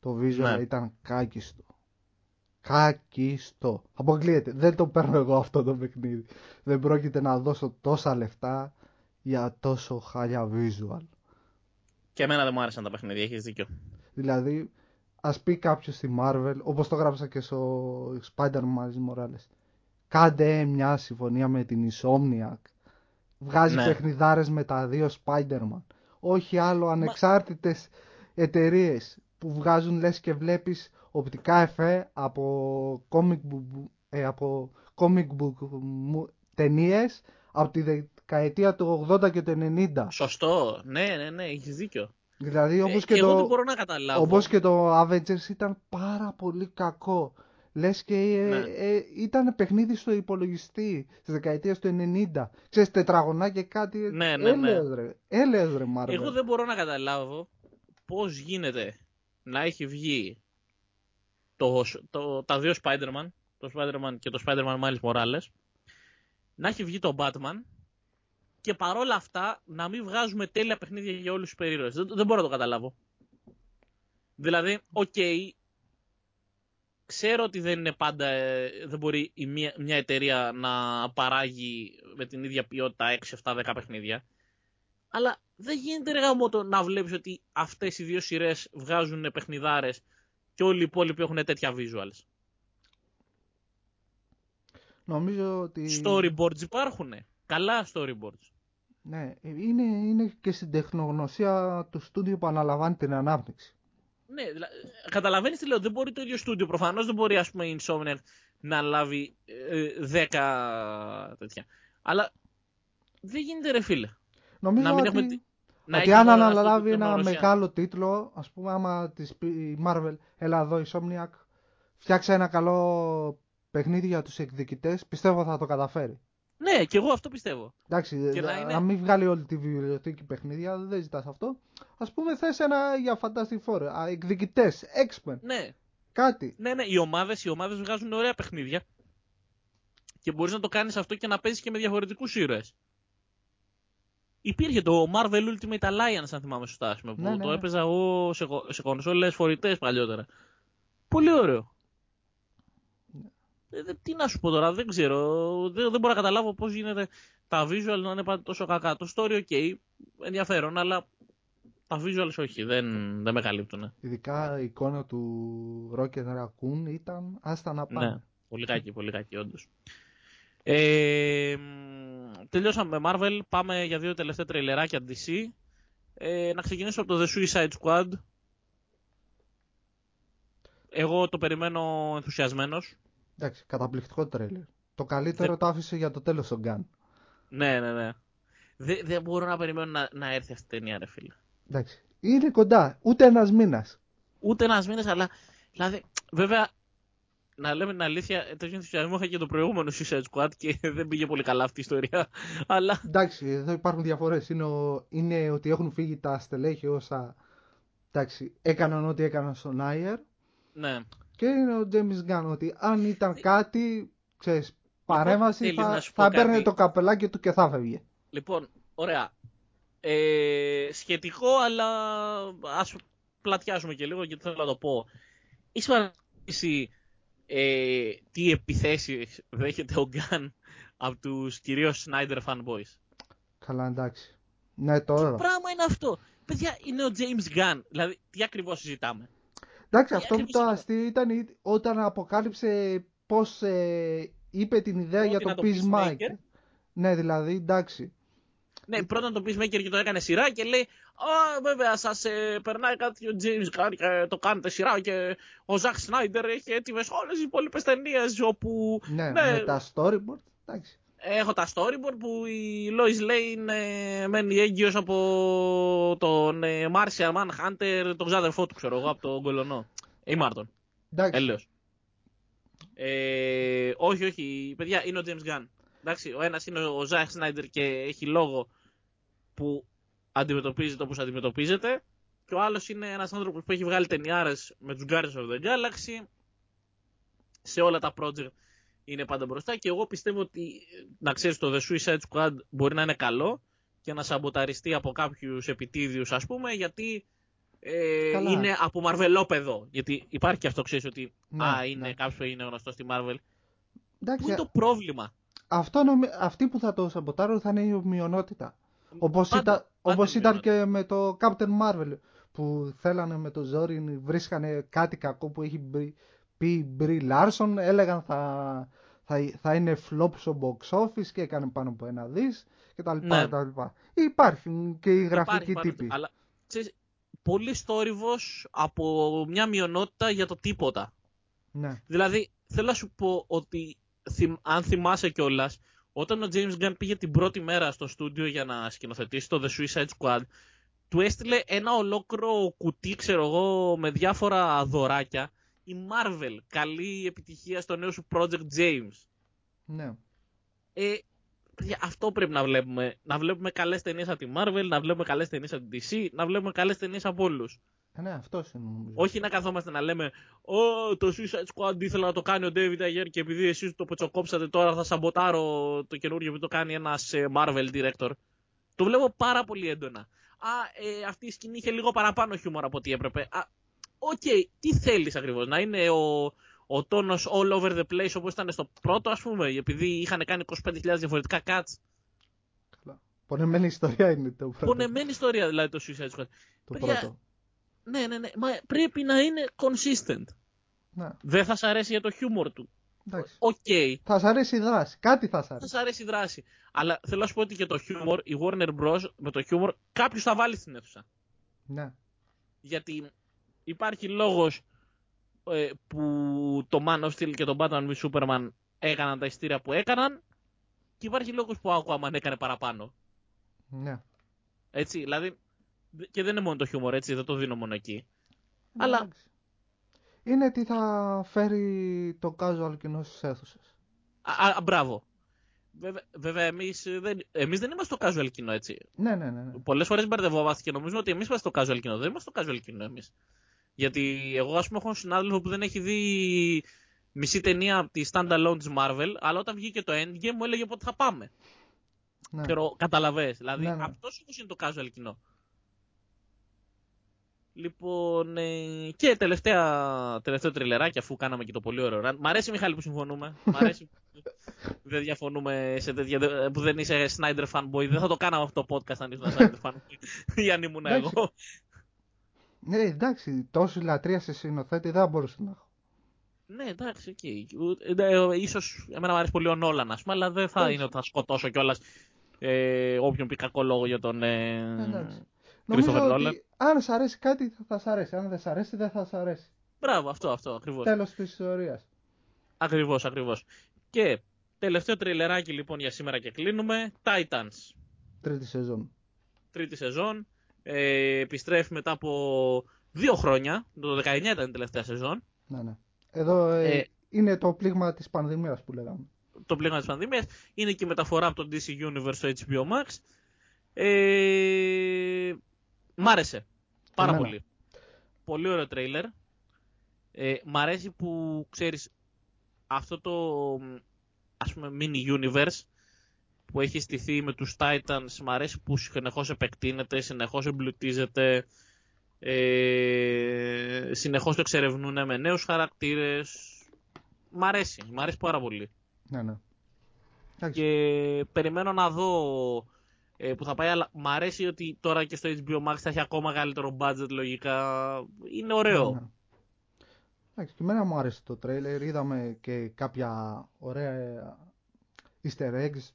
Το visual Ναι. ήταν κάκιστο. Κάκιστο. Αποκλείεται. Δεν το παίρνω εγώ αυτό το παιχνίδι. Δεν πρόκειται να δώσω τόσα λεφτά για τόσο χάλια visual. Και εμένα δεν μου άρεσαν τα παιχνίδια, έχεις δίκιο. Δηλαδή, ας πει κάποιος στη Marvel, όπως το γράψα και στο Spider-Man Miles Morales, κάντε μια συμφωνία με την Insomniac. Βγάζει Ναι. παιχνιδάρες με τα δύο Spider-Man. Όχι άλλο ανεξάρτητες εταιρείες που βγάζουν λες και βλέπεις οπτικά εφέ από comic book, ε, από comic book μου- ταινίες από τη δεκαετία του 80 και του 90. Σωστό. Ναι, ναι, ναι, έχεις δίκιο. Δηλαδή όπως Ε, και, εγώ το... δεν μπορώ να καταλάβω. Όπως και το Avengers ήταν πάρα πολύ κακό. Λες και ε, Ναι. ε, ήταν παιχνίδι στο υπολογιστή στις δεκαετίες του 90. Ξέρεις, τετραγωνά και κάτι. Ναι, ναι, ναι. Έλεος ρε, έλεος ρε Marvel. Εγώ δεν μπορώ να καταλάβω πώς γίνεται να έχει βγει το, το, τα δύο Spider-Man, το Spider-Man και το Spider-Man Miles Morales, να έχει βγει το Batman και παρόλα αυτά να μην βγάζουμε τέλεια παιχνίδια για όλους τους υπερήρωες. Δεν, δεν μπορώ να το καταλάβω. Δηλαδή, ok, okay, ξέρω ότι δεν είναι πάντα, ε, δεν μπορεί η μια, μια εταιρεία να παράγει με την ίδια ποιότητα 6, 7, 10 παιχνίδια. Αλλά δεν γίνεται ρε γαμώτο να βλέπεις ότι αυτές οι δύο σειρές βγάζουν παιχνιδάρες και όλοι οι υπόλοιποι έχουν τέτοια visuals. Νομίζω ότι... Storyboards υπάρχουν. Καλά storyboards. Ναι, είναι, είναι και στην τεχνογνωσία του στούντιο που αναλαμβάνει την ανάπτυξη. Ναι, δηλα... καταλαβαίνεις τι λέω, δεν μπορεί το ίδιο στούντιο. Προφανώς δεν μπορεί ας πούμε η Insomniac να λάβει ε, 10 τέτοια. Αλλά δεν γίνεται ρε φίλε. Νομίζω να μην ότι, έχουμε... να ότι αν αναλάβει ένα μεγάλο τίτλο, ας πούμε άμα της πει η Marvel, έλα εδώ η Insomniac, φτιάξε ένα καλό παιχνίδι για τους εκδικητές, πιστεύω θα το καταφέρει. Ναι, και εγώ αυτό πιστεύω. Εντάξει, και να, είναι... να μην βγάλει όλη τη βιβλιοθήκη παιχνίδια, δεν ζητάς αυτό. Α πούμε, θες ένα για Fantastic Four, εκδικητές, X-Men. Ναι. Κάτι. Ναι, ναι, οι ομάδες οι ομάδες βγάζουν ωραία παιχνίδια. Και μπορείς να το κάνεις αυτό και να παίζεις και με διαφορετικούς ήρωες. Υπήρχε το Marvel Ultimate Alliance, αν θυμάμαι σωστά, που ναι, ναι, το ναι. έπαιζα εγώ σε, σε κονσόλες φορητές παλιότερα. Πολύ ωραίο. Ε, τι να σου πω τώρα, δεν ξέρω. Δεν, δεν μπορώ να καταλάβω πώς γίνεται τα visual να είναι πάντα τόσο κακά. Το story, ok, ενδιαφέρον, αλλά τα visuals όχι, δεν, δεν με καλύπτουν. Ειδικά η εικόνα του Rocket Raccoon ήταν άστα να πάνε. Ναι, πολύ κακή, πολύ κακή, όντως. Ε, τελειώσαμε με Marvel, πάμε για δύο τελευταία τρελεράκια DC. Ε, να ξεκινήσω από το The Suicide Squad. Εγώ το περιμένω ενθουσιασμένος. Εντάξει, καταπληκτικό τρέλερ. Το καλύτερο το άφησε για το τέλος τον Gun. Ναι, ναι, ναι. Δεν, δεν μπορώ να περιμένω να, να έρθει αυτή η ταινία, ρε φίλε. Εντάξει. Είναι κοντά. Ούτε ένας μήνας. Ούτε ένας μήνας, αλλά. Δηλαδή, βέβαια, να λέμε την αλήθεια, τέτοιο ενθουσιασμό είχα και το προηγούμενο Suicide Squad και δεν πήγε πολύ καλά αυτή η ιστορία. Αλλά... Εντάξει, εδώ υπάρχουν διαφορές. Είναι, είναι ότι έχουν φύγει τα στελέχη όσα. Εντάξει, έκαναν ό,τι έκαναν στον Άιερ. Ναι και είναι ο James Gunn ότι αν ήταν κάτι, ξέρεις, παρέμβαση λοιπόν, θα, θα έπαιρνε το καπελάκι του και θα φεύγει. Λοιπόν, ωραία. Ε, σχετικό, αλλά ας πλατιάσουμε και λίγο γιατί θέλω να το πω. Είσαι παρατηρήσει ε, τι επιθέσεις δέχεται ο Γκάν από τους κυρίως Snyder fanboys; Καλά, εντάξει. Ναι, τώρα. Τι πράγμα είναι αυτό; Παιδιά, είναι ο James Gunn. Δηλαδή, τι ακριβώς συζητάμε; Εντάξει, αυτό που το αστείο ήταν όταν αποκάλυψε πώς ε, είπε την ιδέα για το Peacemaker. Ναι, δηλαδή, εντάξει. Ναι, πρώτα το Peacemaker και το έκανε σειρά και λέει Α, βέβαια, σας ε, περνάει κάτι ο James Gunn και το κάνετε σειρά και ο Ζαχ Σνάιντερ έχει έτοιμες όλες οι υπόλοιπες ταινίες όπου. Ναι, ναι, με τα storyboard. Εντάξει. Έχω τα storyboard που η Lois Lane ε, μένει έγκυος από τον ε, Martian Manhunter, τον ξάδερφό του, ξέρω εγώ, από τον Κολονό. Ή Μάρτον. Εντάξει. Ε, όχι, όχι, παιδιά, είναι ο James Gunn. Εντάξει, ο ένας είναι ο Ζάχ Σνάιντερ και έχει λόγο που αντιμετωπίζεται όπως αντιμετωπίζεται και ο άλλος είναι ένας άνθρωπος που έχει βγάλει ταινιάρες με τους Guardians of the Galaxy σε όλα τα project είναι πάντα μπροστά και εγώ πιστεύω ότι να ξέρεις το The Suicide Squad μπορεί να είναι καλό και να σαμποταριστεί από κάποιους επιτίδιους ας πούμε γιατί ε, είναι από μαρβελόπεδο. Γιατί υπάρχει και αυτό ξέρεις ότι ναι, α, είναι ναι. κάποιος που είναι γνωστό στη Marvel. Εντάξει, Πού είναι το πρόβλημα; Αυτό νομι... Αυτοί που θα το σαμποτάρουν θα είναι η ομοιονότητα. Όπως, ήταν, όπως ήταν και με το Captain Marvel που θέλανε με το ζόρι βρίσκανε κάτι κακό που έχει πει Μπρι Λάρσον έλεγαν θα, θα, θα είναι flop στο box office και έκανε πάνω από ένα δις και τα λοιπά, ναι. τα λοιπά. Υπάρχουν και οι γραφικοί τύποι. Αλλά ξέρεις, πολύ στόρυβος από μια μειονότητα για το τίποτα. Ναι. Δηλαδή, θέλω να σου πω ότι αν θυμάσαι κιόλας, όταν ο James Gunn πήγε την πρώτη μέρα στο στούντιο για να σκηνοθετήσει το The Suicide Squad, του έστειλε ένα ολόκληρο κουτί, ξέρω εγώ, με διάφορα δωράκια η Marvel. Καλή επιτυχία στο νέο σου Project James. Ναι. Ε, αυτό πρέπει να βλέπουμε. Να βλέπουμε καλές ταινίες από τη Marvel, να βλέπουμε καλές ταινίες από τη DC, να βλέπουμε καλές ταινίες από όλους. Ε, ναι, αυτός είναι νομίζω. Όχι να καθόμαστε να λέμε Ω, το Suicide Squad ήθελα να το κάνει ο David Ayer και επειδή εσείς το πετσοκόψατε τώρα θα σαμποτάρω το καινούργιο που το κάνει ένας ε, Marvel director. Το βλέπω πάρα πολύ έντονα. Α, ε, αυτή η σκηνή είχε λίγο παραπάνω χιούμορ από ό,τι έπρεπε. Α, ok, okay, τι θέλεις ακριβώς, να είναι ο, ο τόνος all over the place όπως ήταν στο πρώτο ας πούμε, επειδή είχαν κάνει 25.000 διαφορετικά cuts; Καλά. Πονεμένη ιστορία είναι το πρώτο. Πονεμένη ιστορία δηλαδή το Suicide Squad. Το Παιδιά, πρώτο. Ναι, ναι, ναι. Μα πρέπει να είναι consistent. Ναι, Δεν θα σ' αρέσει για το χιούμορ του. εντάξει. Οκ, Θα σ' αρέσει η δράση. Κάτι θα σ' θα αρέσει. σ' αρέσει η δράση. Αλλά θέλω να σου πω ότι για το χιούμορ, η Warner Bros. με το χιούμορ κάποιος θα βάλει στην αίθουσα. Ναι. Γιατί υπάρχει λόγος ε, που το Man of Steel και το Batman v Superman έκαναν τα ειστήρια που έκαναν και υπάρχει λόγος που ο Aquaman έκανε παραπάνω. Ναι. Έτσι, δηλαδή, και δεν είναι μόνο το χιούμορ, έτσι, δεν το δίνω μόνο εκεί. Αλλά- Εντάξει. Είναι τι θα φέρει το casual κοινό στις αίθουσες. Α, α, μπράβο. Βέβαια, βέβαια εμείς, ε, δεν, εμείς δεν είμαστε το casual κοινό, έτσι. Ναι, ναι, ναι. ναι. Πολλές φορές μπερδευόμαστε και νομίζουμε ότι εμείς είμαστε το casual κοινό. Δεν είμαστε το casual κοινό εμείς. Γιατί εγώ, ας πούμε, έχω έναν συνάδελφο που δεν έχει δει μισή ταινία από τη standalone της Marvel, αλλά όταν βγήκε το Endgame μου έλεγε πότε θα πάμε. ναι. Ξέρω, καταλαβες. Δηλαδή, Ναι, ναι. αυτός όμως είναι το casual κοινό. Λοιπόν, ε, και τελευταία, τελευταίο τριλεράκι, αφού κάναμε και το πολύ ωραίο run. Μ' αρέσει, Μιχάλη, που συμφωνούμε. Μ' αρέσει που δεν διαφωνούμε σε τέτοια, που δεν είσαι Snyder fanboy. Δεν θα το κάναμε αυτό το podcast αν ήσουν Snyder fanboy. ή αν ήμουν Εντάξει. εγώ. Ναι, εντάξει, τόση λατρεία σε συνοθέτη δεν θα μπορούσε να έχω. Ναι, εντάξει, εκεί. Ε, ίσως εμένα μου αρέσει πολύ ο Νόλαν, ας πούμε, αλλά δεν θα Εντάξει. είναι ότι θα σκοτώσω κιόλας ε, όποιον πει κακό λόγο για τον ε, Εντάξει. Christopher Νομίζω Nolan. ότι αν σ' αρέσει κάτι θα, θα σ' αρέσει. Αν δεν σ' αρέσει δεν θα σ' αρέσει. Μπράβο, αυτό, αυτό, ακριβώς. Τέλος της ιστορίας. Ακριβώς, ακριβώς. Και τελευταίο τριλεράκι λοιπόν για σήμερα και κλείνουμε. Titans. Τρίτη σεζόν. Τρίτη σεζόν. Ε, επιστρέφει μετά από δύο χρόνια. Το 19 ήταν η τελευταία σεζόν. Ναι, ναι. Εδώ ε, Ε, είναι το πλήγμα της πανδημίας που λέγαμε. το πλήγμα της πανδημίας. Είναι και η μεταφορά από το DC Universe στο HBO Max. Ε, μ' άρεσε. Πάρα Εμένα. πολύ. Πολύ ωραίο τρέιλερ. Ε, μ' αρέσει που, ξέρεις, αυτό το, ας πούμε, mini universe που έχει στηθεί με τους Titans, μ' αρέσει που συνεχώς επεκτείνεται, συνεχώς εμπλουτίζεται, ε, συνεχώς το εξερευνούν με νέους χαρακτήρες. Μ' αρέσει, μ' αρέσει πάρα πολύ. Ναι, ναι. Εντάξει. Και περιμένω να δω ε, που θα πάει, αλλά μ' αρέσει ότι τώρα και στο HBO Max θα έχει ακόμα μεγαλύτερο budget λογικά. Είναι ωραίο. Ναι, ναι. Εντάξει, και εμένα μου άρεσε το τρέιλερ. Είδαμε και κάποια ωραία easter eggs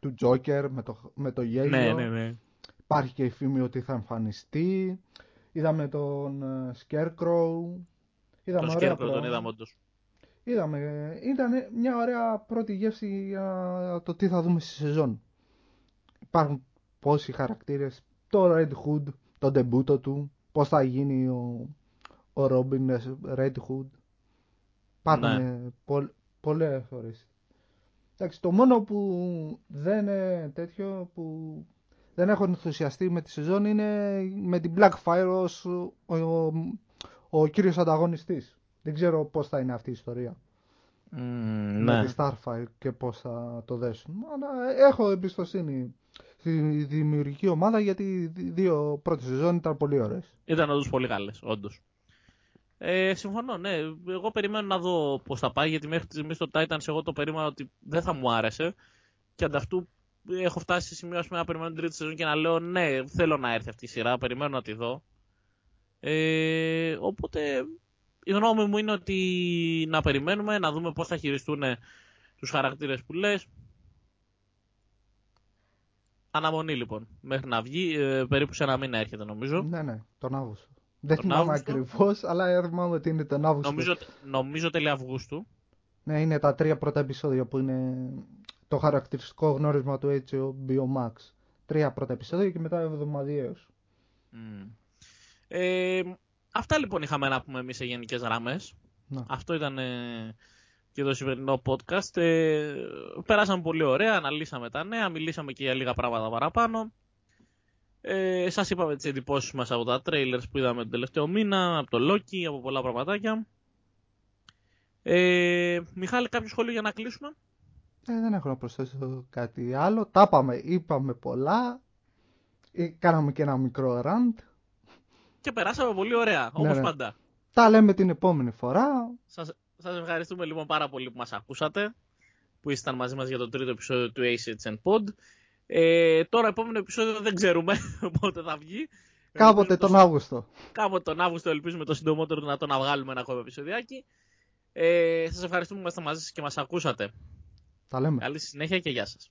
του Joker με το, με το γέλιο. ναι, ναι, ναι. Υπάρχει και η φήμη ότι θα εμφανιστεί. Είδαμε τον ε, Scarecrow. Είδαμε Το ωραία Scarecrow τον πράγματα. είδαμε όντως. Είδαμε. Ήταν μια ωραία πρώτη γεύση για το τι θα δούμε στη σεζόν. Υπάρχουν πόσοι χαρακτήρες. Το Red Hood, το ντεμπούτο του. Πώς θα γίνει ο, ο Robin Red Hood. Υπάρχουν Ναι. ναι. πο, πολλές φορές. Εντάξει, το μόνο που δεν είναι τέτοιο που δεν έχω ενθουσιαστεί με τη σεζόν είναι με την Blackfire ως ο, ο, ο κύριος ανταγωνιστής. Δεν ξέρω πώς θα είναι αυτή η ιστορία Μμμ, με ναι. τη Starfire και πώς θα το δέσουν. Αλλά έχω εμπιστοσύνη στη δημιουργική ομάδα γιατί οι δύο πρώτες σεζόν ήταν πολύ ωραίες. Ήταν όντως πολύ καλές, όντως. Ε, συμφωνώ, ναι. Εγώ περιμένω να δω πώς θα πάει, γιατί μέχρι στιγμή στο Titans εγώ το περίμενα ότι δεν θα μου άρεσε. Και ανταυτού έχω φτάσει σε σημείο ας πούμε, να περιμένω την τρίτη σεζόν και να λέω ναι, θέλω να έρθει αυτή η σειρά, περιμένω να τη δω. Ε, οπότε η γνώμη μου είναι ότι να περιμένουμε, να δούμε πώς θα χειριστούν τους χαρακτήρες που λες. Αναμονή λοιπόν, μέχρι να βγει, ε, περίπου σε ένα μήνα έρχεται νομίζω. Ναι, ναι, τον Αύγουστο. Δεν Τον θυμάμαι Αύγουστο. ακριβώς, αλλά θυμάμαι ότι είναι τον Αύγουστο. Νομίζω, νομίζω τέλη Αυγούστου. Ναι, είναι τα τρία πρώτα επεισόδια που είναι το χαρακτηριστικό γνώρισμα του HBO Max. Τρία πρώτα επεισόδια και μετά εβδομαδιαίως. Μμ. Ε, αυτά λοιπόν είχαμε να πούμε εμείς σε γενικές γραμμές. Να. Αυτό ήταν ε, και το σημερινό podcast. Ε, περάσαμε πολύ ωραία, αναλύσαμε τα νέα, μιλήσαμε και για λίγα πράγματα παραπάνω. Ε, σας είπαμε τις εντυπώσεις μας από τα trailers που είδαμε τον τελευταίο μήνα, από το Loki, από πολλά πραγματάκια. Ε, Μιχάλη, κάποιο σχόλιο για να κλείσουμε; Ε, δεν έχω να προσθέσω κάτι άλλο. Τα είπαμε, είπαμε πολλά. Ε, κάναμε και ένα μικρό rant. Και περάσαμε πολύ ωραία, ναι, όπως ναι. πάντα. Τα λέμε την επόμενη φορά. Σας, σας ευχαριστούμε λοιπόν πάρα πολύ που μας ακούσατε, που ήσταν μαζί μας για το τρίτο επεισόδιο του ACHN Pod. Ε, τώρα επόμενο επεισόδιο δεν ξέρουμε πότε θα βγει. Κάποτε τον Αύγουστο. Κάποτε τον Αύγουστο ελπίζουμε το συντομότερο δυνατό να βγάλουμε ένα ακόμα επεισοδιάκι. Ε, σας ευχαριστούμε που ήμασταν μαζί σας και μας ακούσατε. Τα λέμε. Καλή συνέχεια και γεια σας.